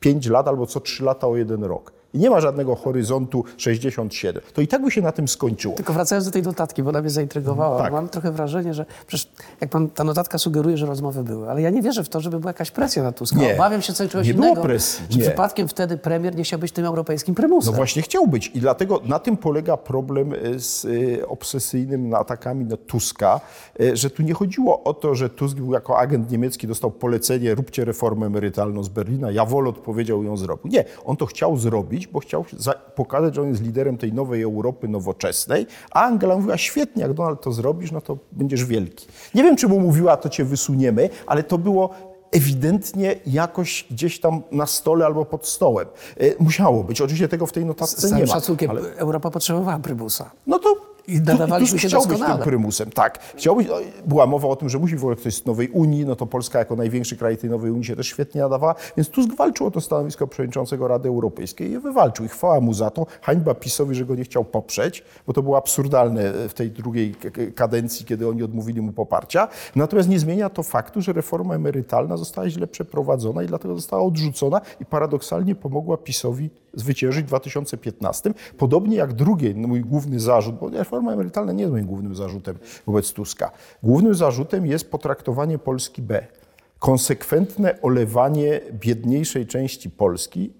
5 lat albo co 3 lata o jeden rok. I nie ma żadnego horyzontu 67. To i tak by się na tym skończyło. Tylko wracając do tej notatki, bo ona mnie zaintrygowała. Tak. Mam trochę wrażenie, że przecież jak pan, ta notatka sugeruje, że rozmowy były, ale ja nie wierzę w to, żeby była jakaś presja na Tuska. Nie. Obawiam się czegoś Nie było innego. presji, Że nie. przypadkiem wtedy premier nie chciał być tym europejskim prymusem. No właśnie chciał być i dlatego na tym polega problem e, z e, obsesyjnymi atakami na Tuska, e, że tu nie chodziło o to, że Tusk był jako agent niemiecki dostał polecenie róbcie reformę emerytalną z Berlina, Jawolot powiedział ją zrobił. Nie, on to chciał zrobić, bo chciał za- pokazać, że on jest liderem tej nowej Europy nowoczesnej, a Angela mówiła świetnie, jak Donald to zrobisz, no to będziesz wielki. Nie wiem, czy mu mówiła, to cię wysuniemy, ale to było ewidentnie jakoś gdzieś tam na stole albo pod stołem. E, Musiało być. Oczywiście tego w tej Z notatce nie całym ma. szacunkiem, ale- Europa potrzebowała prymusa. no to I nadawaliśmy Tusk się chciał być tym doskonale. prymusem, tak. Chciał być, była mowa o tym, że musi w ogóle ktoś z nowej Unii, no to Polska jako największy kraj tej nowej Unii się też świetnie nadawała, więc Tusk walczył o to stanowisko przewodniczącego Rady Europejskiej i wywalczył. I chwała mu za to. Hańba PiSowi, że go nie chciał poprzeć, bo to było absurdalne w tej drugiej kadencji, kiedy oni odmówili mu poparcia. Natomiast nie zmienia to faktu, że reforma emerytalna została źle przeprowadzona i dlatego została odrzucona i paradoksalnie pomogła PiSowi zwyciężyć w 2015. Podobnie jak drugi mój główny zarzut, bo reforma emerytalna nie jest moim głównym zarzutem wobec Tuska. Głównym zarzutem jest potraktowanie Polski B. Konsekwentne olewanie biedniejszej części Polski,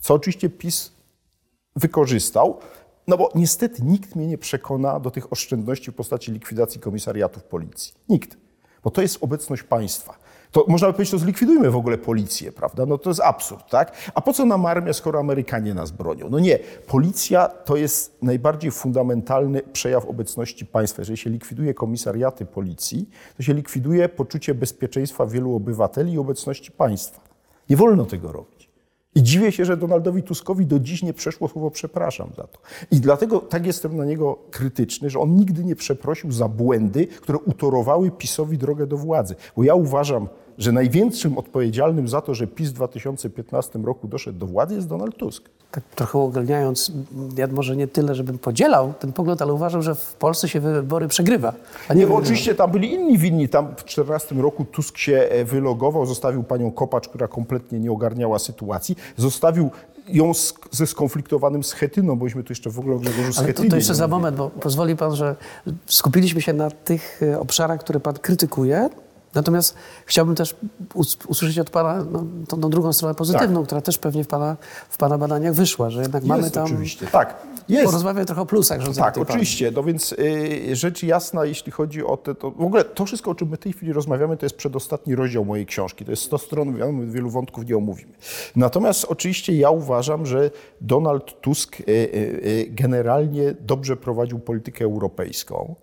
co oczywiście PiS wykorzystał. No bo niestety nikt mnie nie przekona do tych oszczędności w postaci likwidacji komisariatów policji. Nikt. Bo to jest obecność państwa. To można by powiedzieć, to zlikwidujmy w ogóle policję, prawda? No to jest absurd, tak? A po co nam armia, skoro Amerykanie nas bronią? No nie. Policja to jest najbardziej fundamentalny przejaw obecności państwa. Jeżeli się likwiduje komisariaty policji, to się likwiduje poczucie bezpieczeństwa wielu obywateli i obecności państwa. Nie wolno tego robić. I dziwię się, że Donaldowi Tuskowi do dziś nie przeszło słowo przepraszam za to. I dlatego tak jestem na niego krytyczny, że on nigdy nie przeprosił za błędy, które utorowały PiSowi drogę do władzy. Bo ja uważam, że największym odpowiedzialnym za to, że PiS w 2015 roku doszedł do władzy jest Donald Tusk. Tak trochę uogólniając, ja może nie tyle, żebym podzielał ten pogląd, ale uważam, że w Polsce się wybory przegrywa. Nie, nie oczywiście tam byli inni winni. Tam w 2014 roku Tusk się e, wylogował, zostawił panią Kopacz, która kompletnie nie ogarniała sytuacji. Zostawił ją sk- ze skonfliktowanym Schetyną, bośmy tu jeszcze w ogóle o Grzegorzu Ale to, Schetynie to jeszcze za moment, bo pozwoli pan, że skupiliśmy się na tych e, obszarach, które pan krytykuje. Natomiast chciałbym też us- usłyszeć od pana no, tą, tą drugą stronę pozytywną, która też pewnie w pana, w pana badaniach wyszła, że jednak mamy Jest tam. oczywiście, tak. Jest. Porozmawiamy trochę o plusach rządzenia Tak, partii. oczywiście. No więc y, rzecz jasna, jeśli chodzi o te, to w ogóle to wszystko, o czym my w tej chwili rozmawiamy, to jest przedostatni rozdział mojej książki. To jest 100 stron, wiadomo, wielu wątków nie omówimy. Natomiast oczywiście ja uważam, że Donald Tusk y, y, y, generalnie dobrze prowadził politykę europejską.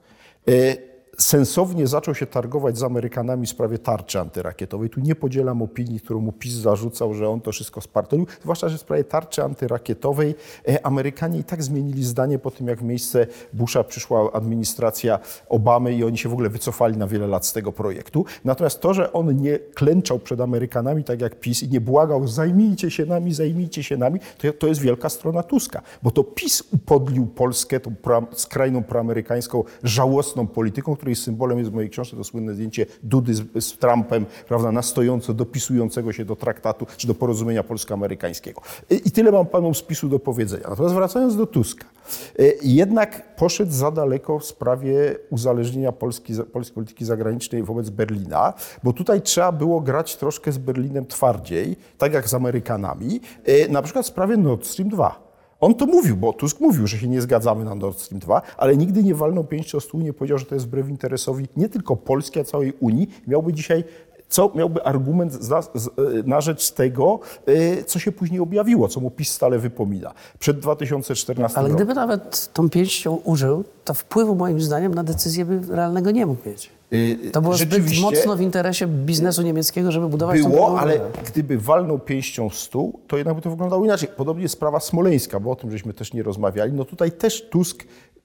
Sensownie zaczął się targować z Amerykanami w sprawie tarczy antyrakietowej. Tu nie podzielam opinii, którą mu PiS zarzucał, że on to wszystko spartolił. Zwłaszcza, że w sprawie tarczy antyrakietowej e, Amerykanie i tak zmienili zdanie po tym, jak w miejsce Busha przyszła administracja Obamy i oni się w ogóle wycofali na wiele lat z tego projektu. Natomiast to, że on nie klęczał przed Amerykanami, tak jak PiS, i nie błagał, zajmijcie się nami, zajmijcie się nami, to, to jest wielka strona Tuska. Bo to PiS upodlił Polskę tą pro, skrajną proamerykańską, żałosną polityką, której symbolem jest w mojej książce to słynne zdjęcie Dudy z, z Trumpem, prawda, na stojąco dopisującego się do traktatu, czy do porozumienia polsko-amerykańskiego. I, I tyle mam panom z PiSu do powiedzenia. Natomiast wracając do Tuska. e, Jednak poszedł za daleko w sprawie uzależnienia Polski, polskiej polityki zagranicznej wobec Berlina, bo tutaj trzeba było grać troszkę z Berlinem twardziej, tak jak z Amerykanami, e, na przykład w sprawie Nord Stream 2. On to mówił, bo Tusk mówił, że się nie zgadzamy na Nord Stream 2, ale nigdy nie walnął pięścią o stół, nie powiedział, że to jest wbrew interesowi nie tylko Polski, a całej Unii. Miałby dzisiaj, co miałby argument za, z, na rzecz tego, y, co się później objawiło, co mu PiS stale wypomina. Przed 2014 Ale gdyby nawet tą pięścią użył, to wpływu moim zdaniem na decyzję by realnego nie mógł mieć. Y, To było zbyt mocno w interesie biznesu niemieckiego, żeby budować Było, ale gdyby walnął pięścią w stół, to jednak by to wyglądało inaczej. Podobnie sprawa smoleńska, bo o tym żeśmy też nie rozmawiali. No tutaj też Tusk,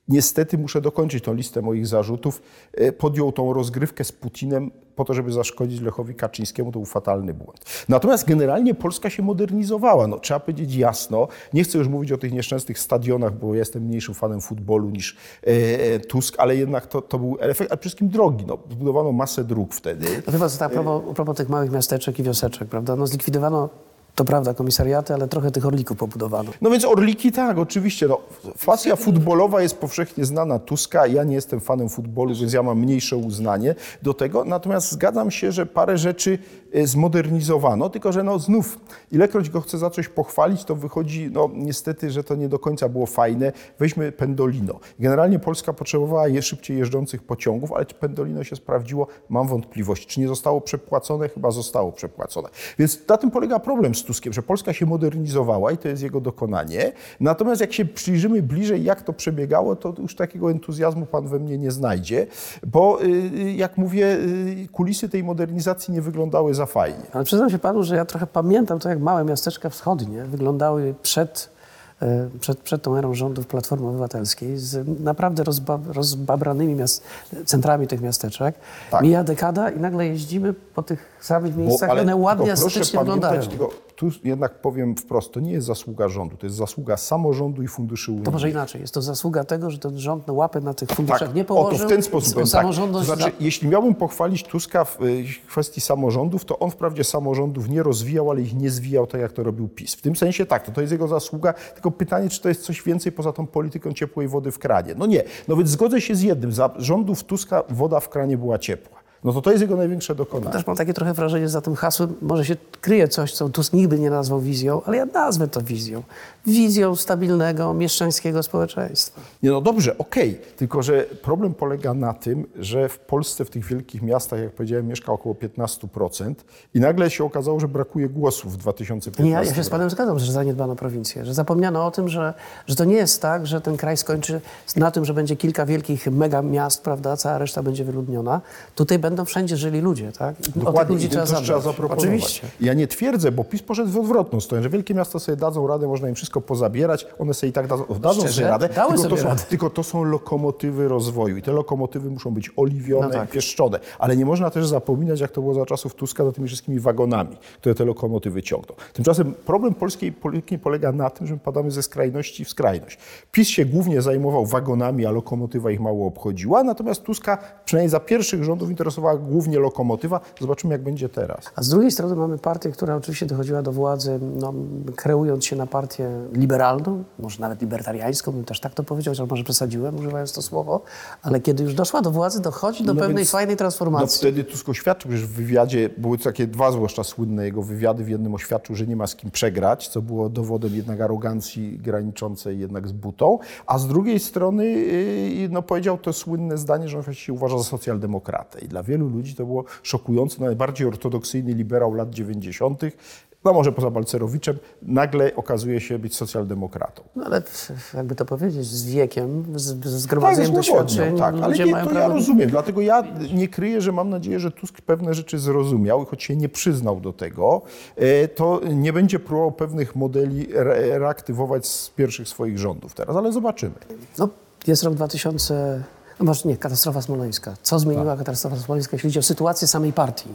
niestety muszę dokończyć tą listę moich zarzutów, e, podjął tą rozgrywkę z Putinem po to, żeby zaszkodzić Lechowi Kaczyńskiemu. To był fatalny błąd. Natomiast generalnie Polska się modernizowała. No, trzeba powiedzieć jasno. Nie chcę już mówić o tych nieszczęsnych stadionach, bo jestem mniejszym fanem futbolu niż e, e, Tusk, ale jednak to, to był efekt, a przede wszystkim drogi. No, zbudowano masę dróg wtedy. No chyba a propos, a propos tych małych miasteczek i wioseczek, prawda? No zlikwidowano, to prawda, komisariaty, ale trochę tych orlików pobudowano. No więc Orliki tak, oczywiście. No, futbolowa jest powszechnie znana Tuska. Ja nie jestem fanem futbolu, więc ja mam mniejsze uznanie do tego. Natomiast zgadzam się, że parę rzeczy e, zmodernizowano, tylko że no znów, ilekroć go chcę za coś pochwalić, to wychodzi, no niestety, że to nie do końca było fajne. Weźmy Pendolino. Generalnie Polska potrzebowała je szybciej jeżdżących pociągów, ale czy Pendolino się sprawdziło? Mam wątpliwości. Czy nie zostało przepłacone? Chyba zostało przepłacone. Więc na tym polega problem Tuskiem, że Polska się modernizowała i to jest jego dokonanie. Natomiast jak się przyjrzymy bliżej, jak to przebiegało, to już takiego entuzjazmu pan we mnie nie znajdzie, bo y, jak mówię, y, kulisy tej modernizacji nie wyglądały za fajnie. Ale przyznam się panu, że ja trochę pamiętam to, jak małe miasteczka wschodnie wyglądały przed, przed, przed tą erą rządów Platformy Obywatelskiej z naprawdę rozba, rozbabranymi miast, centrami tych miasteczek. Tak. Mija dekada i nagle jeździmy po tych samych miejscach, ale one ładnie, pamiętać, wyglądają. Tylko, tu jednak powiem wprost, to nie jest zasługa rządu, to jest zasługa samorządu i funduszy unijnych. To może inaczej. Jest to zasługa tego, że ten rząd łapy na tych funduszach nie o, to położył. w ten sposób tak. To samorządność znaczy, jeśli miałbym pochwalić Tuska w y, kwestii samorządów, to on wprawdzie samorządów nie rozwijał, ale ich nie zwijał tak, jak to robił PiS. W tym sensie tak, to, to jest jego zasługa, tylko pytanie, czy to jest coś więcej poza tą polityką ciepłej wody w kranie. No nie. No więc zgodzę się z jednym. Za rządów Tuska woda w kranie była ciepła. No to to jest jego największe dokonanie. Też mam takie trochę wrażenie, że za tym hasłem może się kryje coś, co Tusk nigdy nie nazwał wizją, ale ja nazwę to wizją. Wizją stabilnego, mieszczańskiego społeczeństwa. Nie, no dobrze, okej, tylko że problem polega na tym, że w Polsce, w tych wielkich miastach, jak powiedziałem, mieszka około 15% i nagle się okazało, że brakuje głosów w 2015 Nie, ja, ja się z panem zgadzam, że zaniedbano prowincję, że zapomniano o tym, że, że to nie jest tak, że ten kraj skończy na tym, że będzie kilka wielkich mega miast, prawda, cała reszta będzie wyludniona. Tutaj będą będą wszędzie żyli ludzie, tak? Dokładnie, ludzi trzeba trzeba zaproponować. Oczywiście. Ja nie twierdzę, bo PiS poszedł w odwrotną stronę, że wielkie miasta sobie dadzą radę, można im wszystko pozabierać, one sobie i tak dadzą, dadzą Szczerze? sobie radę, Dały tylko, sobie to są, radę. tylko to są lokomotywy rozwoju i te lokomotywy muszą być oliwione No tak. pieszczone. Ale nie można też zapominać, jak to było za czasów Tuska, za tymi wszystkimi wagonami, które te lokomotywy ciągną. Tymczasem problem polskiej polityki polega na tym, że my padamy ze skrajności w skrajność. PiS się głównie zajmował wagonami, a lokomotywa ich mało obchodziła, natomiast Tuska przynajmniej za pierwszych rządów interesowała głównie lokomotywa. Zobaczymy, jak będzie teraz. A z drugiej strony mamy partię, która oczywiście dochodziła do władzy, no, kreując się na partię liberalną, może nawet libertariańską, bym też tak to powiedział, chociaż może przesadziłem używając to słowo, ale kiedy już doszła do władzy, dochodzi do No pewnej więc- fajnej No transformacji. wtedy Tusk oświadczył, że w wywiadzie, były takie dwa zwłaszcza słynne jego wywiady, w jednym oświadczył, że nie ma z kim przegrać, co było dowodem jednak arogancji graniczącej jednak z butą, a z drugiej strony yy, no, powiedział to słynne zdanie, że on się uważa za socjaldemokratę i dla wielu ludzi to było szokujące, no, najbardziej ortodoksyjny liberał lat 90., no może poza Balcerowiczem, nagle okazuje się być socjaldemokratą. No ale jakby to powiedzieć, z wiekiem, z, z Tak, zgromadzeniem doświadczeń, tak, ale nie, to ja rozumiem, dlatego ja nie kryję, że mam nadzieję, że Tusk pewne rzeczy zrozumiał i choć się nie przyznał do tego, e, to nie będzie próbował pewnych modeli re- reaktywować z pierwszych swoich rządów teraz, ale zobaczymy. No, jest rok 2000, no może nie, katastrofa smoleńska. Co zmieniła Tak. katastrofa smoleńska, jeśli chodzi o sytuację samej partii?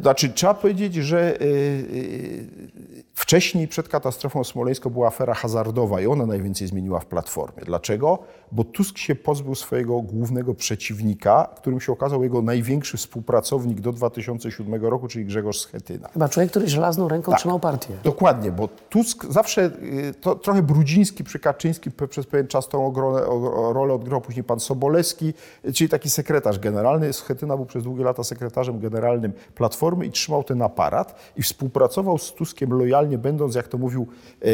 Znaczy, trzeba powiedzieć, że y, y, wcześniej przed katastrofą smoleńską była afera hazardowa i ona najwięcej zmieniła w Platformie. Dlaczego? Bo Tusk się pozbył swojego głównego przeciwnika, którym się okazał jego największy współpracownik do 2007 roku, czyli Grzegorz Schetyna. Chyba człowiek, który żelazną ręką Tak. trzymał partię. Dokładnie, bo Tusk zawsze, y, to trochę Brudziński przy Kaczyńskim przez pewien czas tą ogro- o- rolę odgrywał, później pan Sobolewski, y, czyli taki sekretarz generalny. Schetyna był przez długie lata sekretarzem generalnym Platformy i trzymał ten aparat i współpracował z Tuskiem lojalnie, będąc, jak to mówił e,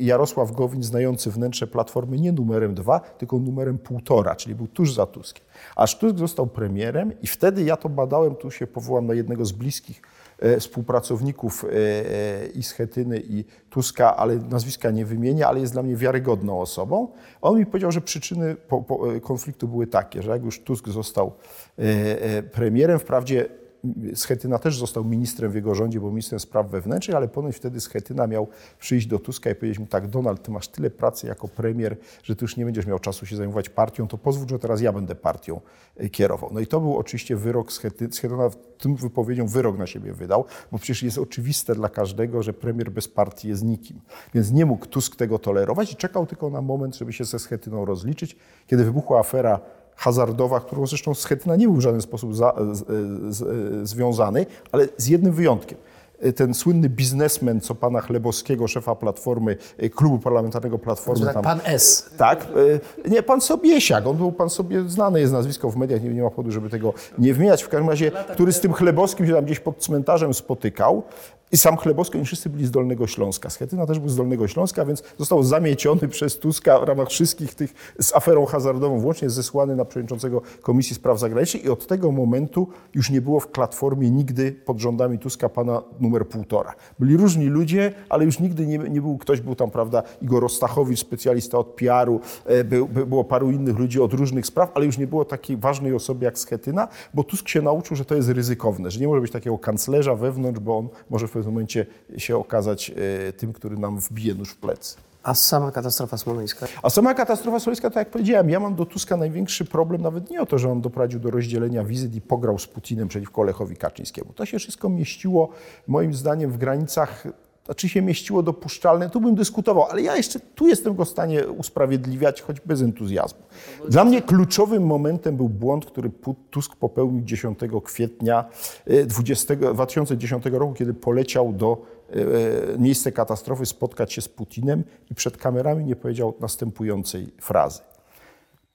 Jarosław Gowin, znający wnętrze Platformy, nie numerem dwa, tylko numerem półtora, czyli był tuż za Tuskiem. Aż Tusk został premierem i wtedy ja to badałem, tu się powołam na jednego z bliskich e, współpracowników e, e, i Schetyny i Tuska, ale nazwiska nie wymienię, ale jest dla mnie wiarygodną osobą. On mi powiedział, że przyczyny po, po, konfliktu były takie, że jak już Tusk został premierem, wprawdzie Schetyna też został ministrem w jego rządzie, był ministrem spraw wewnętrznych, ale ponoć wtedy Schetyna miał przyjść do Tuska i powiedzieć mu tak, Donald, ty masz tyle pracy jako premier, że ty już nie będziesz miał czasu się zajmować partią, to pozwól, że teraz ja będę partią e, kierował. No i to był oczywiście wyrok Schety, Schetyna tym wypowiedzią wyrok na siebie wydał, bo przecież jest oczywiste dla każdego, że premier bez partii jest nikim. Więc nie mógł Tusk tego tolerować i czekał tylko na moment, żeby się ze Schetyną rozliczyć. Kiedy wybuchła afera hazardowa, którą zresztą Schetyna nie był w żaden sposób za, z, z, związany, ale z jednym wyjątkiem. Ten słynny biznesmen, co pana Chlebowskiego, szefa Platformy, klubu parlamentarnego Platformy. Tak, tam- pan S. tak, e, nie, pan Sobiesiak, on był pan sobie znany jest nazwisko w mediach, nie, nie ma powodu, żeby tego nie wymieniać. W każdym razie, który z tym Chlebowskim się tam gdzieś pod cmentarzem spotykał i sam Chlebowski, oni wszyscy byli z Dolnego Śląska. Schetyna też był z Dolnego Śląska, więc został zamieciony przez Tuska w ramach wszystkich tych z aferą hazardową, włącznie zesłany na przewodniczącego Komisji Spraw Zagranicznych i od tego momentu już nie było w Platformie nigdy pod rządami Tuska pana numer półtora. Byli różni ludzie, ale już nigdy nie, nie był ktoś, był tam, prawda, Igor Ostachowicz, specjalista od PR-u, e, był, by- było paru innych ludzi od różnych spraw, ale już nie było takiej ważnej osoby jak Schetyna, bo Tusk się nauczył, że to jest ryzykowne, że nie może być takiego kanclerza wewnątrz, bo on może w pewnym momencie się okazać e, tym, który nam wbije nóż w plecy. A sama katastrofa smoleńska. A sama katastrofa sowiecka, tak jak powiedziałem, ja mam do Tuska największy problem nawet nie o to, że on doprowadził do rozdzielenia wizyt i pograł z Putinem przeciwko Lechowi Kaczyńskiemu. To się wszystko mieściło moim zdaniem w granicach, znaczy się mieściło dopuszczalne, tu bym dyskutował, ale ja jeszcze tu jestem go w stanie usprawiedliwiać, choć bez entuzjazmu. Dla mnie kluczowym momentem był błąd, który Tusk popełnił 10 kwietnia e, 20, 2010 roku, kiedy poleciał do e, miejsce katastrofy spotkać się z Putinem i przed kamerami nie powiedział następującej frazy.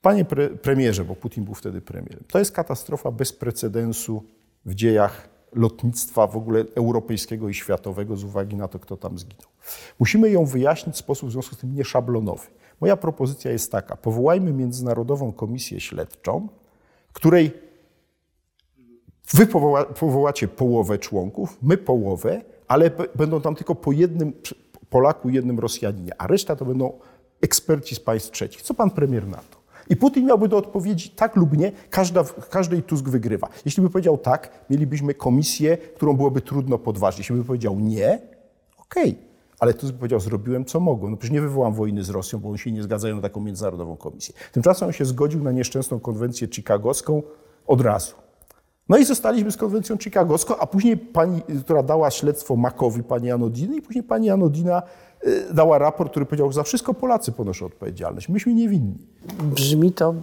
Panie pre, premierze, bo Putin był wtedy premierem, to jest katastrofa bez precedensu w dziejach lotnictwa w ogóle europejskiego i światowego z uwagi na to, kto tam zginął. Musimy ją wyjaśnić w sposób w związku z tym nieszablonowy. Moja propozycja jest taka: powołajmy Międzynarodową Komisję Śledczą, której Wy powoła, powołacie połowę członków, my połowę, ale będą tam tylko po jednym Polaku jednym Rosjaninie, a reszta to będą eksperci z państw trzecich. Co pan premier na to? I Putin miałby do odpowiedzi tak lub nie, każda, każdej Tusk wygrywa. Jeśli by powiedział tak, mielibyśmy komisję, którą byłoby trudno podważyć. Jeśli by powiedział nie, okej. Okay. Ale Tusk by powiedział, zrobiłem co mogłem. No przecież nie wywołam wojny z Rosją, bo oni się nie zgadzają na taką międzynarodową komisję. Tymczasem on się zgodził na nieszczęsną konwencję chicagowską od razu. No i zostaliśmy z konwencją chicagowską, a później pani, która dała śledztwo Makowi, pani Anodiny, i później pani Anodina dała raport, który powiedział, że za wszystko Polacy ponoszą odpowiedzialność. Myśmy niewinni. Brzmi to,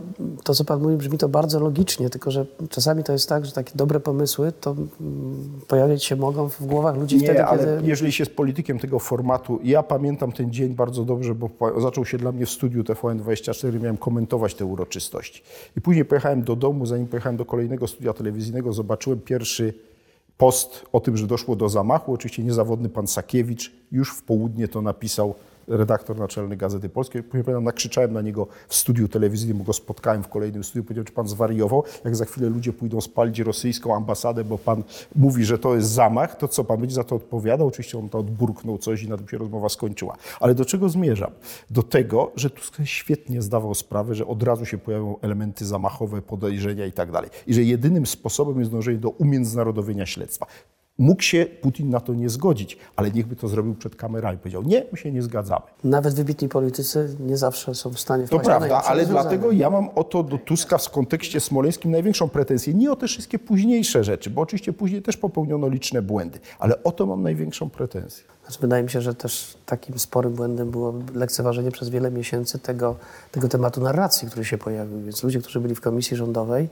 to co pan mówi, brzmi to bardzo logicznie, tylko że czasami to jest tak, że takie dobre pomysły to mm, pojawiać się mogą w głowach ludzi Nie, wtedy, ale kiedy... jeżeli się z politykiem tego formatu, ja pamiętam ten dzień bardzo dobrze, bo zaczął się dla mnie w studiu TVN24, miałem komentować te uroczystości. I później pojechałem do domu, zanim pojechałem do kolejnego studia telewizyjnego, zobaczyłem pierwszy post o tym, że doszło do zamachu. Oczywiście niezawodny pan Sakiewicz już w południe to napisał redaktor naczelny Gazety Polskiej. Pamiętam, nakrzyczałem na niego w studiu telewizyjnym, go spotkałem w kolejnym studiu. Powiedział, czy pan zwariował? Jak za chwilę ludzie pójdą spalić rosyjską ambasadę, bo pan mówi, że to jest zamach, to co, pan będzie za to odpowiadał? Oczywiście on to odburknął coś i na tym się rozmowa skończyła. Ale do czego zmierzam? Do tego, że Tusk świetnie zdawał sprawę, że od razu się pojawią elementy zamachowe, podejrzenia i tak dalej. I że jedynym sposobem jest dążenie do umiędzynarodowienia śledztwa. Mógł się Putin na to nie zgodzić, ale niechby to zrobił przed kamerami. Powiedział, nie, my się nie zgadzamy. Nawet wybitni politycy nie zawsze są w stanie To wpaść na prawda, ale dlatego ja mam o to do Tuska w kontekście smoleńskim największą pretensję. Nie o te wszystkie późniejsze rzeczy, bo oczywiście później też popełniono liczne błędy, ale o to mam największą pretensję. Znaczy, wydaje mi się, że też takim sporym błędem było lekceważenie przez wiele miesięcy tego, tego tematu narracji, który się pojawił. Więc ludzie, którzy byli w komisji rządowej,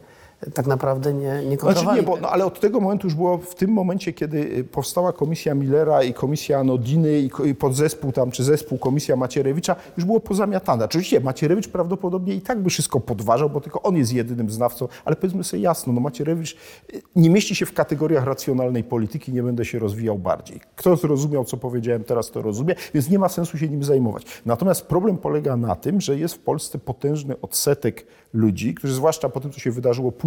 tak naprawdę nie, nie Znaczy kontrowali. nie, bo, no, ale od tego momentu już było w tym momencie, kiedy y, powstała komisja Millera i komisja Anodiny i, i podzespół tam, czy zespół komisja Macierewicza, już było pozamiatane. Oczywiście Macierewicz prawdopodobnie i tak by wszystko podważał, bo tylko on jest jedynym znawcą, ale powiedzmy sobie jasno, no Macierewicz y, nie mieści się w kategoriach racjonalnej polityki, nie będę się rozwijał bardziej. Kto zrozumiał, co powiedziałem teraz, to rozumie, więc nie ma sensu się nim zajmować. Natomiast problem polega na tym, że jest w Polsce potężny odsetek ludzi, którzy zwłaszcza po tym, co się wydarzyło później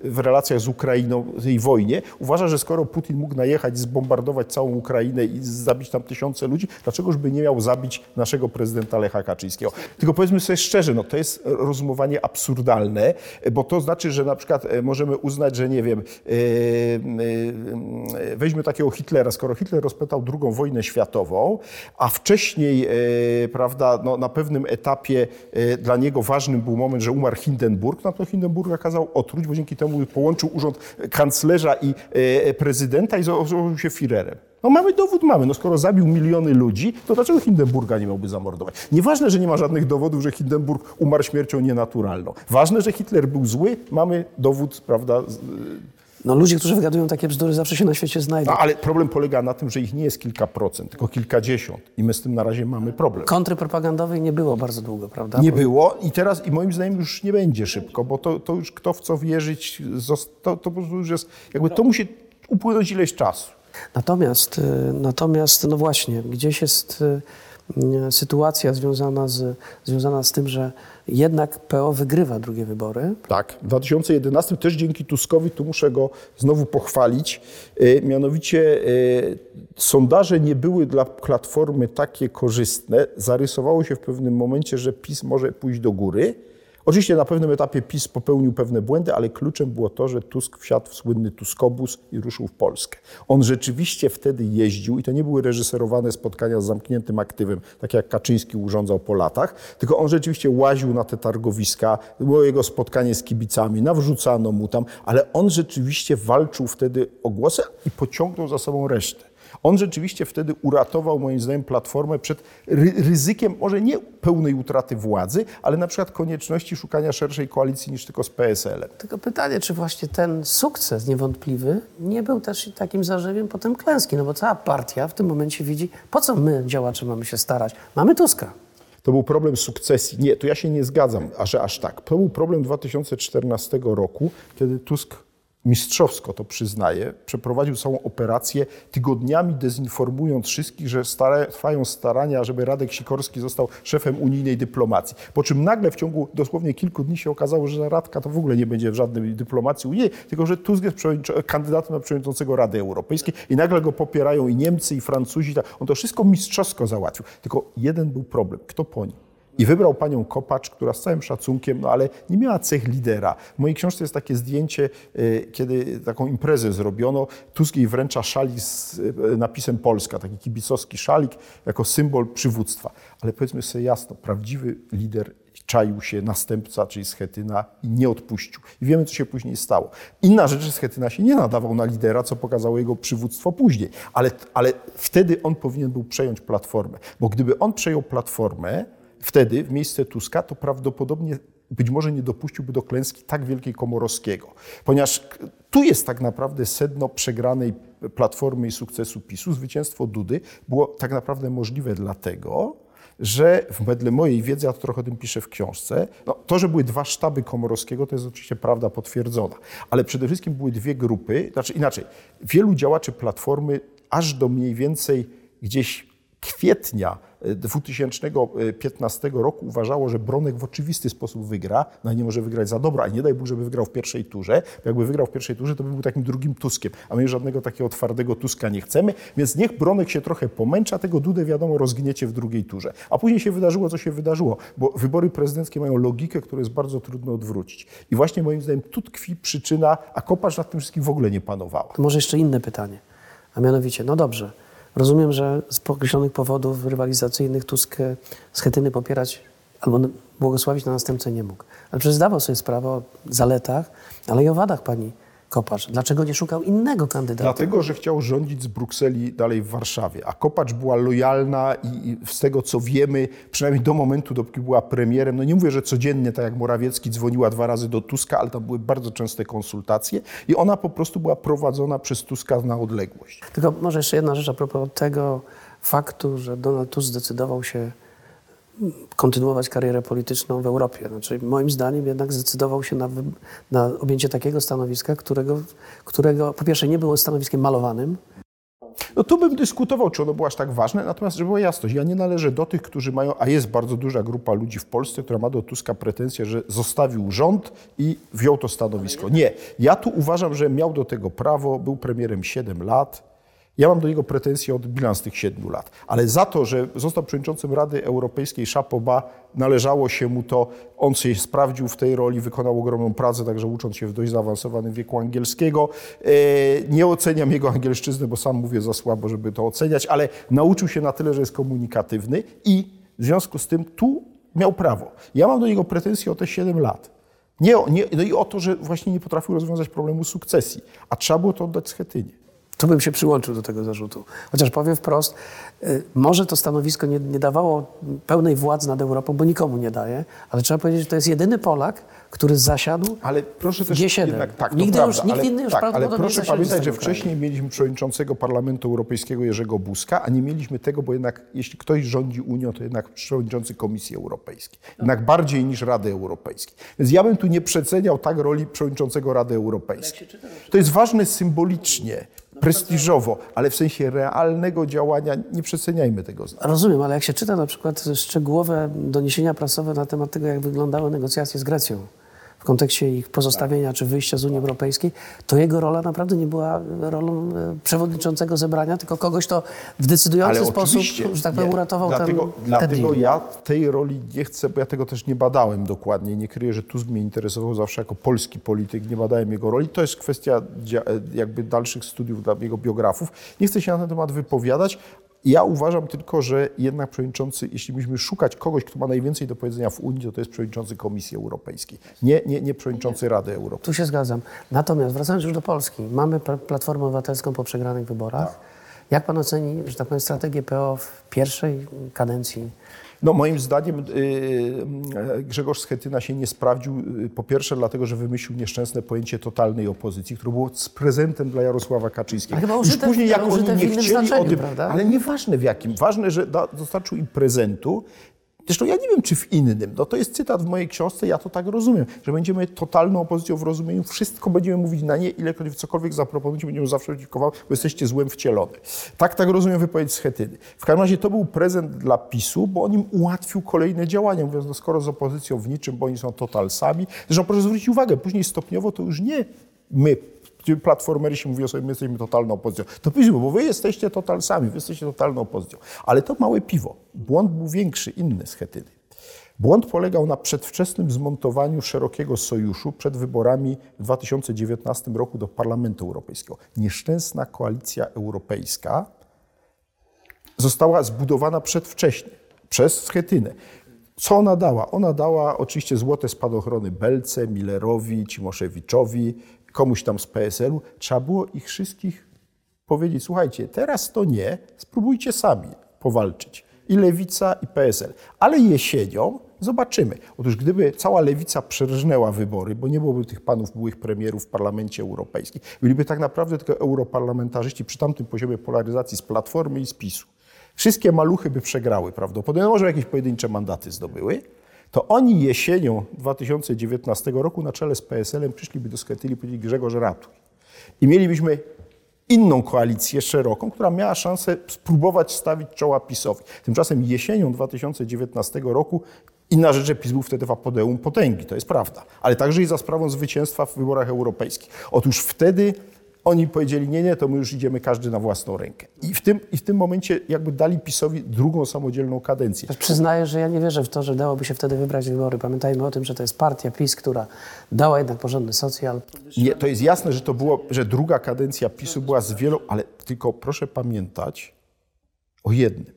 w relacjach z Ukrainą, tej wojnie, uważa, że skoro Putin mógł najechać, zbombardować całą Ukrainę i zabić tam tysiące ludzi, dlaczegoż by nie miał zabić naszego prezydenta Lecha Kaczyńskiego? Tylko powiedzmy sobie szczerze, no to jest rozumowanie absurdalne, bo to znaczy, że na przykład e, możemy uznać, że nie wiem, e, e, weźmy takiego Hitlera, skoro Hitler rozpętał II wojnę światową, a wcześniej, prawda, no, na pewnym etapie dla niego ważnym był moment, że umarł Hindenburg, no to Hindenburga kazał otruć, bo dzięki temu połączył urząd kanclerza i e, prezydenta i założył się Führerem. No mamy dowód, mamy. No skoro zabił miliony ludzi, to dlaczego Hindenburga nie miałby zamordować? Nieważne, że nie ma żadnych dowodów, że Hindenburg umarł śmiercią nienaturalną. Ważne, że Hitler był zły, mamy dowód, prawda, No, ludzie, którzy wygadują takie bzdury, zawsze się na świecie znajdą. no, ale problem polega na tym, że ich nie jest kilka procent, tylko kilkadziesiąt. I my z tym na razie mamy problem. Kontry propagandowej nie było bardzo długo, prawda? Nie było i teraz, i moim zdaniem już nie będzie szybko, bo to, to już kto w co wierzyć, to, to po prostu już jest, jakby to musi upłynąć ileś czasu. Natomiast, y, natomiast no właśnie, gdzieś jest y, sytuacja związana z, związana z tym, że jednak PO wygrywa drugie wybory. Tak, w 2011 też dzięki Tuskowi, tu muszę go znowu pochwalić, y, mianowicie y, sondaże nie były dla Platformy takie korzystne. Zarysowało się w pewnym momencie, że PiS może pójść do góry. Oczywiście na pewnym etapie PiS popełnił pewne błędy, ale kluczem było to, że Tusk wsiadł w słynny Tuskobus i ruszył w Polskę. On rzeczywiście wtedy jeździł i to nie były reżyserowane spotkania z zamkniętym aktywem, tak jak Kaczyński urządzał po latach, tylko on rzeczywiście łaził na te targowiska, było jego spotkanie z kibicami, nawrzucano mu tam, ale on rzeczywiście walczył wtedy o głosy i pociągnął za sobą resztę. On rzeczywiście wtedy uratował, moim zdaniem, Platformę przed ry ryzykiem może nie pełnej utraty władzy, ale na przykład konieczności szukania szerszej koalicji niż tylko z PSL-em. Tylko pytanie, czy właśnie ten sukces niewątpliwy nie był też takim zarzewiem potem klęski, no bo cała partia w tym momencie widzi, po co my, działacze, mamy się starać? Mamy Tuska. To był problem sukcesji. Nie, to ja się nie zgadzam, a że aż tak. To był problem 2014 roku, kiedy Tusk mistrzowsko to przyznaje, przeprowadził całą operację, tygodniami dezinformując wszystkich, że stara, trwają starania, żeby Radek Sikorski został szefem unijnej dyplomacji. Po czym nagle w ciągu dosłownie kilku dni się okazało, że Radka to w ogóle nie będzie w żadnej dyplomacji unijnej, tylko że Tusk jest kandydatem na przewodniczącego Rady Europejskiej i nagle go popierają i Niemcy, i Francuzi. On to wszystko mistrzowsko załatwił. Tylko jeden był problem. Kto po nim? I wybrał panią Kopacz, która z całym szacunkiem, no ale nie miała cech lidera. W mojej książce jest takie zdjęcie, y, kiedy taką imprezę zrobiono. Tusk jej wręcza szalik z y, napisem Polska, taki kibicowski szalik jako symbol przywództwa. Ale powiedzmy sobie jasno, prawdziwy lider czaił się następca, czyli Schetyna i nie odpuścił. I wiemy, co się później stało. Inna rzecz, że Schetyna się nie nadawał na lidera, co pokazało jego przywództwo później. Ale, ale wtedy on powinien był przejąć Platformę. Bo gdyby on przejął Platformę, wtedy w miejsce Tuska, to prawdopodobnie być może nie dopuściłby do klęski tak wielkiej Komorowskiego. Ponieważ tu jest tak naprawdę sedno przegranej Platformy i sukcesu PiSu. Zwycięstwo Dudy było tak naprawdę możliwe dlatego, że wedle mojej wiedzy, ja to trochę o tym piszę w książce, no, to, że były dwa sztaby Komorowskiego, to jest oczywiście prawda potwierdzona, ale przede wszystkim były dwie grupy, znaczy inaczej, wielu działaczy Platformy aż do mniej więcej gdzieś kwietnia 2015 roku uważało, że Bronek w oczywisty sposób wygra, no nie może wygrać za dobro, a nie daj Bóg, żeby wygrał w pierwszej turze. Jakby wygrał w pierwszej turze, to by był takim drugim Tuskiem, a my żadnego takiego twardego Tuska nie chcemy, więc niech Bronek się trochę pomęcza, tego Dudę wiadomo rozgniecie w drugiej turze. A później się wydarzyło, co się wydarzyło, bo wybory prezydenckie mają logikę, którą jest bardzo trudno odwrócić. I właśnie moim zdaniem tu tkwi przyczyna, a Kopacz nad tym wszystkim w ogóle nie panowała. Może jeszcze inne pytanie, a mianowicie, no dobrze, Rozumiem, że z określonych powodów rywalizacyjnych Tusk Schetyny popierać albo błogosławić na następcę nie mógł. Ale przecież zdawał sobie sprawę o zaletach, ale i o wadach pani Kopacz. Dlaczego nie szukał innego kandydata? Dlatego, że chciał rządzić z Brukseli dalej w Warszawie. A Kopacz była lojalna i z tego, co wiemy, przynajmniej do momentu, dopóki była premierem, no nie mówię, że codziennie, tak jak Morawiecki, dzwoniła dwa razy do Tuska, ale tam były bardzo częste konsultacje i ona po prostu była prowadzona przez Tuska na odległość. Tylko może jeszcze jedna rzecz a propos tego faktu, że Donald Tusk zdecydował się kontynuować karierę polityczną w Europie. Znaczy, moim zdaniem jednak zdecydował się na, na objęcie takiego stanowiska, którego, którego po pierwsze nie było stanowiskiem malowanym, no tu bym dyskutował, czy ono było aż tak ważne, natomiast żeby była jasność, ja nie należę do tych, którzy mają, a jest bardzo duża grupa ludzi w Polsce, która ma do Tuska pretensje, że zostawił rząd i wziął to stanowisko. Nie, ja tu uważam, że miał do tego prawo, był premierem 7 lat, ja mam do niego pretensje od bilans tych siedmiu lat, ale za to, że został przewodniczącym Rady Europejskiej Szapoba, należało się mu to, on się sprawdził w tej roli, wykonał ogromną pracę, także ucząc się w dość zaawansowanym wieku angielskiego. E, nie oceniam jego angielszczyzny, bo sam mówię za słabo, żeby to oceniać, ale nauczył się na tyle, że jest komunikatywny i w związku z tym tu miał prawo. Ja mam do niego pretensje o te 7 lat. Nie, nie, no i o to, że właśnie nie potrafił rozwiązać problemu sukcesji, a trzeba było to oddać Schetynie. Tu bym się przyłączył do tego zarzutu. Chociaż powiem wprost, y, może to stanowisko nie, nie, dawało pełnej władzy nad Europą, bo nikomu nie daje, ale trzeba powiedzieć, że to jest jedyny Polak, który zasiadł ale proszę też G7. Jednak, tak, nigdy prawda, już, nikt ale, inny już tak, ale proszę pamiętać, że wcześniej mieliśmy przewodniczącego Parlamentu Europejskiego Jerzego Buzka, a nie mieliśmy tego, bo jednak jeśli ktoś rządzi Unią, to jednak przewodniczący Komisji Europejskiej. Jednak bardziej niż Rady Europejskiej. Więc ja bym tu nie przeceniał tak roli przewodniczącego Rady Europejskiej. To jest ważne symbolicznie, prestiżowo, ale w sensie realnego działania nie przeceniajmy tego znaczenia. Rozumiem, ale jak się czyta na przykład szczegółowe doniesienia prasowe na temat tego, jak wyglądały negocjacje z Grecją, w kontekście ich pozostawienia czy wyjścia z Unii Europejskiej, to jego rola naprawdę nie była rolą e, przewodniczącego zebrania, tylko kogoś, kto w decydujący Ale sposób, że tak powiem, uratował dlatego, ten, Dlatego ja tej roli nie chcę, bo ja tego też nie badałem dokładnie. Nie kryję, że Tusk mnie interesował zawsze jako polski polityk, nie badałem jego roli. To jest kwestia jakby dalszych studiów dla jego biografów. Nie chcę się na ten temat wypowiadać, ja uważam tylko, że jednak przewodniczący, jeśli byśmy szukać kogoś, kto ma najwięcej do powiedzenia w Unii, to to jest przewodniczący Komisji Europejskiej, nie, nie, nie przewodniczący Rady Europejskiej. Tu się zgadzam. Natomiast wracając już do Polski, mamy Platformę Obywatelską po przegranych wyborach. Tak. Jak pan oceni, że tak powiem, strategię PO w pierwszej kadencji no moim zdaniem y, y, Grzegorz Schetyna się nie sprawdził y, po pierwsze dlatego, że wymyślił nieszczęsne pojęcie totalnej opozycji, które było z prezentem dla Jarosława Kaczyńskiego. Ale chyba użyte, Już później jak oni nie chcieli o tym, prawda? ale nieważne w jakim, ważne, że dostarczył im prezentu Zresztą ja nie wiem, czy w innym. No to jest cytat w mojej książce, ja to tak rozumiem, że będziemy totalną opozycją w rozumieniu, wszystko będziemy mówić na nie, ilekroć cokolwiek zaproponujecie, będziemy zawsze przeciwko bo jesteście złem wcielony. Tak, tak rozumiem wypowiedź Schetyny. W każdym razie to był prezent dla PiSu, bo on im ułatwił kolejne działania, mówiąc, no skoro z opozycją w niczym, bo oni są totalsami. Zresztą proszę zwrócić uwagę, później stopniowo to już nie my, platformeryści mówią sobie, my jesteśmy totalną opozycją. To piszmy, bo wy jesteście totalsami, wy jesteście totalną opozycją. Ale to małe piwo. Błąd był większy, inny z Chetyny. Błąd polegał na przedwczesnym zmontowaniu szerokiego sojuszu przed wyborami w 2019 roku do Parlamentu Europejskiego. Nieszczęsna koalicja europejska została zbudowana przedwcześnie przez Schetynę. Co ona dała? Ona dała oczywiście złote spadochrony Belce, Millerowi, Cimoszewiczowi, komuś tam z PSL-u. Trzeba było ich wszystkich powiedzieć, słuchajcie, teraz to nie, spróbujcie sami powalczyć. I Lewica, i PSL. Ale jesienią zobaczymy. Otóż gdyby cała Lewica przerżnęła wybory, bo nie byłoby tych panów byłych premierów w Parlamencie Europejskim, byliby tak naprawdę tylko europarlamentarzyści przy tamtym poziomie polaryzacji z Platformy i z PiSu. Wszystkie maluchy by przegrały prawdopodobnie, no może jakieś pojedyncze mandaty zdobyły, to oni jesienią 2019 roku na czele z PSL-em przyszliby do Schetyli i powiedzieli Grzegorz ratuj. I mielibyśmy inną koalicję szeroką, która miała szansę spróbować stawić czoła PiSowi. Tymczasem jesienią 2019 roku inna rzecz, że PiS był wtedy w apodeum potęgi, to jest prawda, ale także i za sprawą zwycięstwa w wyborach europejskich. Otóż wtedy oni powiedzieli, nie, nie, to my już idziemy każdy na własną rękę. I w tym, i w tym momencie jakby dali PiSowi drugą samodzielną kadencję. Przyznaję, że ja nie wierzę w to, że dałoby się wtedy wybrać wybory. Pamiętajmy o tym, że to jest partia PiS, która dała jednak porządny socjal. Nie, to jest jasne, że to było, że druga kadencja PiSu była z wielu, ale tylko proszę pamiętać o jednym.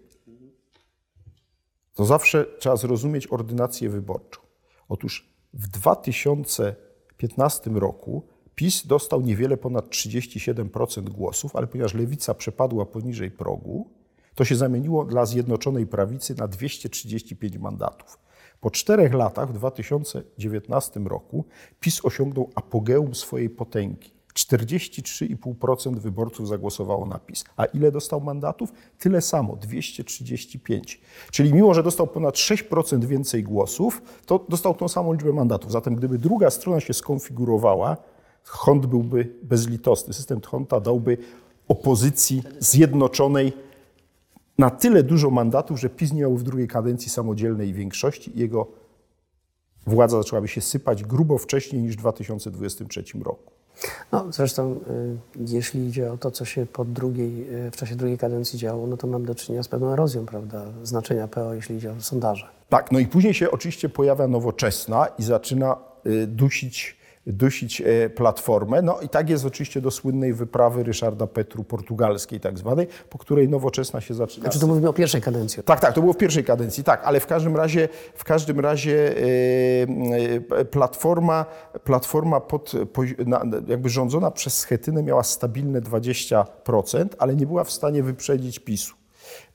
To zawsze trzeba zrozumieć ordynację wyborczą. Otóż w 2015 roku PiS dostał niewiele ponad 37% głosów, ale ponieważ lewica przepadła poniżej progu, to się zamieniło dla Zjednoczonej Prawicy na 235 mandatów. Po czterech latach, w 2019 roku, PiS osiągnął apogeum swojej potęgi. 43,5% wyborców zagłosowało na PiS. A ile dostał mandatów? Tyle samo, 235. Czyli mimo, że dostał ponad 6% więcej głosów, to dostał tą samą liczbę mandatów. Zatem gdyby druga strona się skonfigurowała, Hont byłby bezlitosny. System Honta dałby opozycji zjednoczonej na tyle dużo mandatów, że PiS nie miał w drugiej kadencji samodzielnej większości i jego władza zaczęłaby się sypać grubo wcześniej niż w 2023 roku. No, zresztą, y, jeśli idzie o to, co się pod drugiej, y, w czasie drugiej kadencji działo, no to mam do czynienia z pewną erozją, prawda, znaczenia PO, jeśli idzie o sondaże. Tak, no i później się oczywiście pojawia nowoczesna i zaczyna y, dusić dusić e, Platformę. No i tak jest oczywiście do słynnej wyprawy Ryszarda Petru portugalskiej tak zwanej, po której nowoczesna się zaczyna. Znaczy to mówimy o pierwszej kadencji. Tak, tak, to było w pierwszej kadencji, tak, ale w każdym razie, w każdym razie e, Platforma, Platforma pod, jakby rządzona przez Schetynę miała stabilne 20%, ale nie była w stanie wyprzedzić PiSu.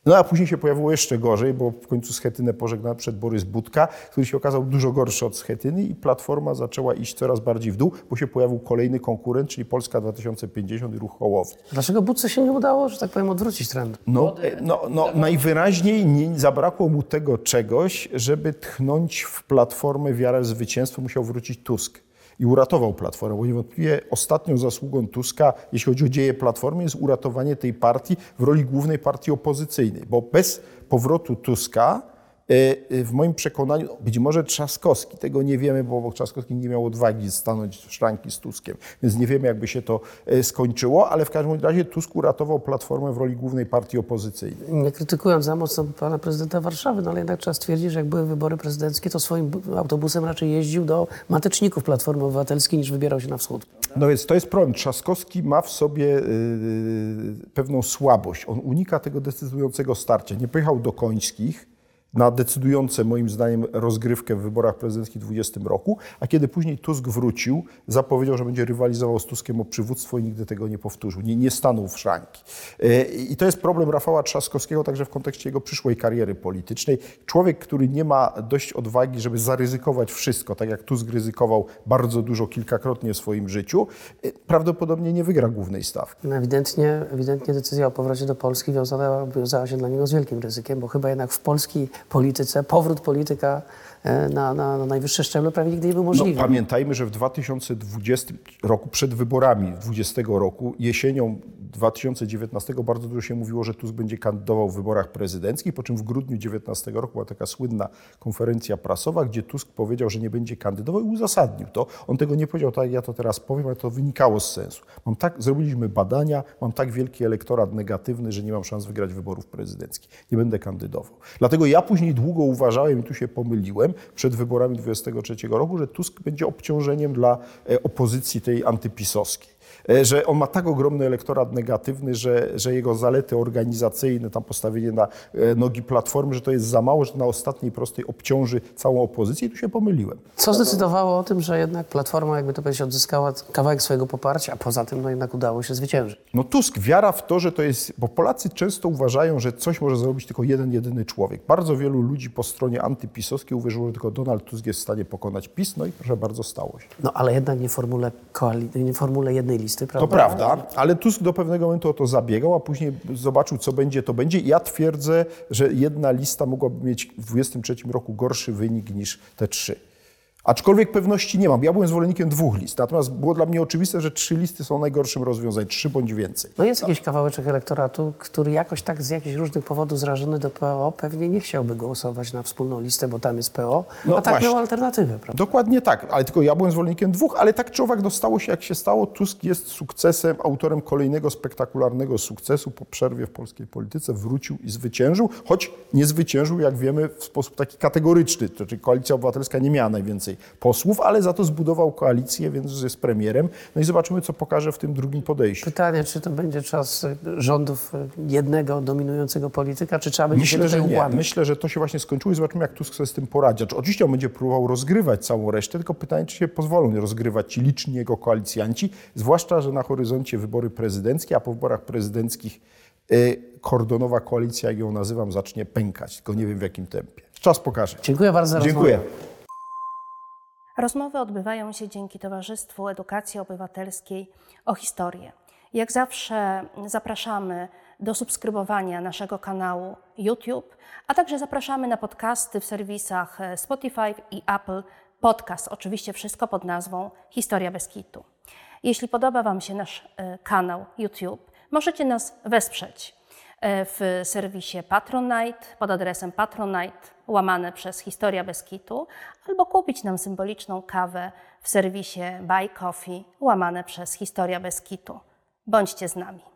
No a później się pojawiło jeszcze gorzej, bo w końcu Schetynę pożegnał przed Borys Budka, który się okazał dużo gorszy od Schetyny i Platforma zaczęła iść coraz bardziej w dół, bo się pojawił kolejny konkurent, czyli Polska 2050 i Ruch Hołowni. Dlaczego Budce się nie udało, że tak powiem, odwrócić trend? No, no, no najwyraźniej nie, zabrakło mu tego czegoś, żeby tchnąć w Platformę wiarę w zwycięstwo, musiał wrócić Tusk i uratował Platformę, bo niewątpliwie ostatnią zasługą Tuska, jeśli chodzi o dzieje Platformy, jest uratowanie tej partii w roli głównej partii opozycyjnej, bo bez powrotu Tuska w moim przekonaniu, być może Trzaskowski, tego nie wiemy, bo Trzaskowski nie miał odwagi stanąć w szranki z Tuskiem, więc nie wiemy, jakby się to e, skończyło, ale w każdym razie Tusk uratował Platformę w roli głównej partii opozycyjnej. Nie krytykując za mocno pana prezydenta Warszawy, no ale jednak trzeba stwierdzić, że jak były wybory prezydenckie, to swoim autobusem raczej jeździł do mateczników Platformy Obywatelskiej niż wybierał się na wschód. No więc to jest problem. Trzaskowski ma w sobie yy, pewną słabość. On unika tego decydującego starcia. Nie pojechał do Końskich, na decydujące moim zdaniem rozgrywkę w wyborach prezydenckich w 2020 roku, a kiedy później Tusk wrócił, zapowiedział, że będzie rywalizował z Tuskiem o przywództwo i nigdy tego nie powtórzył, nie, nie stanął w szranki. E, I to jest problem Rafała Trzaskowskiego także w kontekście jego przyszłej kariery politycznej. Człowiek, który nie ma dość odwagi, żeby zaryzykować wszystko, tak jak Tusk ryzykował bardzo dużo kilkakrotnie w swoim życiu, e, prawdopodobnie nie wygra głównej stawki. No ewidentnie, ewidentnie decyzja o powrocie do Polski wiązała, wiązała się dla niego z wielkim ryzykiem, bo chyba jednak w Polski polityce, powrót polityka e, na, na, na najwyższe szczeble prawie nigdy nie był możliwy. No, pamiętajmy, że w 2020 roku, przed wyborami 2020 roku, jesienią 2019 bardzo dużo się mówiło, że Tusk będzie kandydował w wyborach prezydenckich, po czym w grudniu 2019 roku była taka słynna konferencja prasowa, gdzie Tusk powiedział, że nie będzie kandydował i uzasadnił to. On tego nie powiedział tak, ja to teraz powiem, ale to wynikało z sensu. Mam tak, zrobiliśmy badania, mam tak wielki elektorat negatywny, że nie mam szans wygrać wyborów prezydenckich. Nie będę kandydował. Dlatego ja później długo uważałem, i tu się pomyliłem, przed wyborami 23 roku, że Tusk będzie obciążeniem dla e, opozycji tej antypisowskiej. E, Że on ma tak ogromny elektorat negatywny, że, że jego zalety organizacyjne, tam postawienie na e, nogi platformy, że to jest za mało, że na ostatniej prostej obciąży całą opozycję i tu się pomyliłem. Co zdecydowało o tym, że jednak Platforma, jakby to powiedzieć, odzyskała kawałek swojego poparcia, a poza tym no jednak udało się zwyciężyć? No Tusk, wiara w to, że to jest, bo Polacy często uważają, że coś może zrobić tylko jeden, jedyny człowiek. Bardzo wielu ludzi po stronie antypisowskiej uwierzyło, że tylko Donald Tusk jest w stanie pokonać PiS, no i proszę bardzo, stało się. No ale jednak nie formule, koali- nie formule jednej listy, To prawda? prawda, ale Tusk do pewnego momentu o to zabiegał, a później zobaczył, co będzie, to będzie. I ja twierdzę, że jedna lista mogłaby mieć w 23 roku gorszy wynik niż te trzy. Aczkolwiek pewności nie mam. Ja byłem zwolennikiem dwóch list, natomiast było dla mnie oczywiste, że trzy listy są najgorszym rozwiązaniem, trzy bądź więcej. No jest jakiś kawałeczek elektoratu, który jakoś tak z jakichś różnych powodów zrażony do PO pewnie nie chciałby głosować na wspólną listę, bo tam jest PO, No a tak właśnie. miał alternatywę, prawda? Dokładnie tak, ale tylko ja byłem zwolennikiem dwóch, ale tak czy owak dostało się jak się stało. Tusk jest sukcesem, autorem kolejnego spektakularnego sukcesu po przerwie w polskiej polityce. Wrócił i zwyciężył, choć nie zwyciężył, jak wiemy, w sposób taki kategoryczny. To Czyli Koalicja Obywatelska nie miała najwięcej posłów, ale za to zbudował koalicję, więc jest premierem. No i zobaczymy, co pokaże w tym drugim podejściu. Pytanie, czy to będzie czas y, rządów y, jednego dominującego polityka, czy trzeba będzie Myślę, się że nie. Myślę, że to się właśnie skończyło i zobaczymy, jak Tusk sobie z tym poradzi. Znaczy, oczywiście on będzie próbował rozgrywać całą resztę, tylko pytanie, czy się pozwolą rozgrywać ci liczni jego koalicjanci, zwłaszcza, że na horyzoncie wybory prezydenckie, a po wyborach prezydenckich y, kordonowa koalicja, jak ją nazywam, zacznie pękać, tylko nie wiem w jakim tempie. Czas pokaże. Dziękuję bardzo za Dziękuję. rozmowę. Rozmowy odbywają się dzięki Towarzystwu Edukacji Obywatelskiej o historię. Jak zawsze zapraszamy do subskrybowania naszego kanału YouTube, a także zapraszamy na podcasty w serwisach Spotify i Apple Podcast. Oczywiście wszystko pod nazwą Historia bez kitu. Jeśli podoba Wam się nasz e, kanał YouTube, możecie nas wesprzeć e, w serwisie Patronite pod adresem patronite łamane przez Historia bez kitu albo kupić nam symboliczną kawę w serwisie Buy Coffee łamane przez Historia bez kitu. Bądźcie z nami.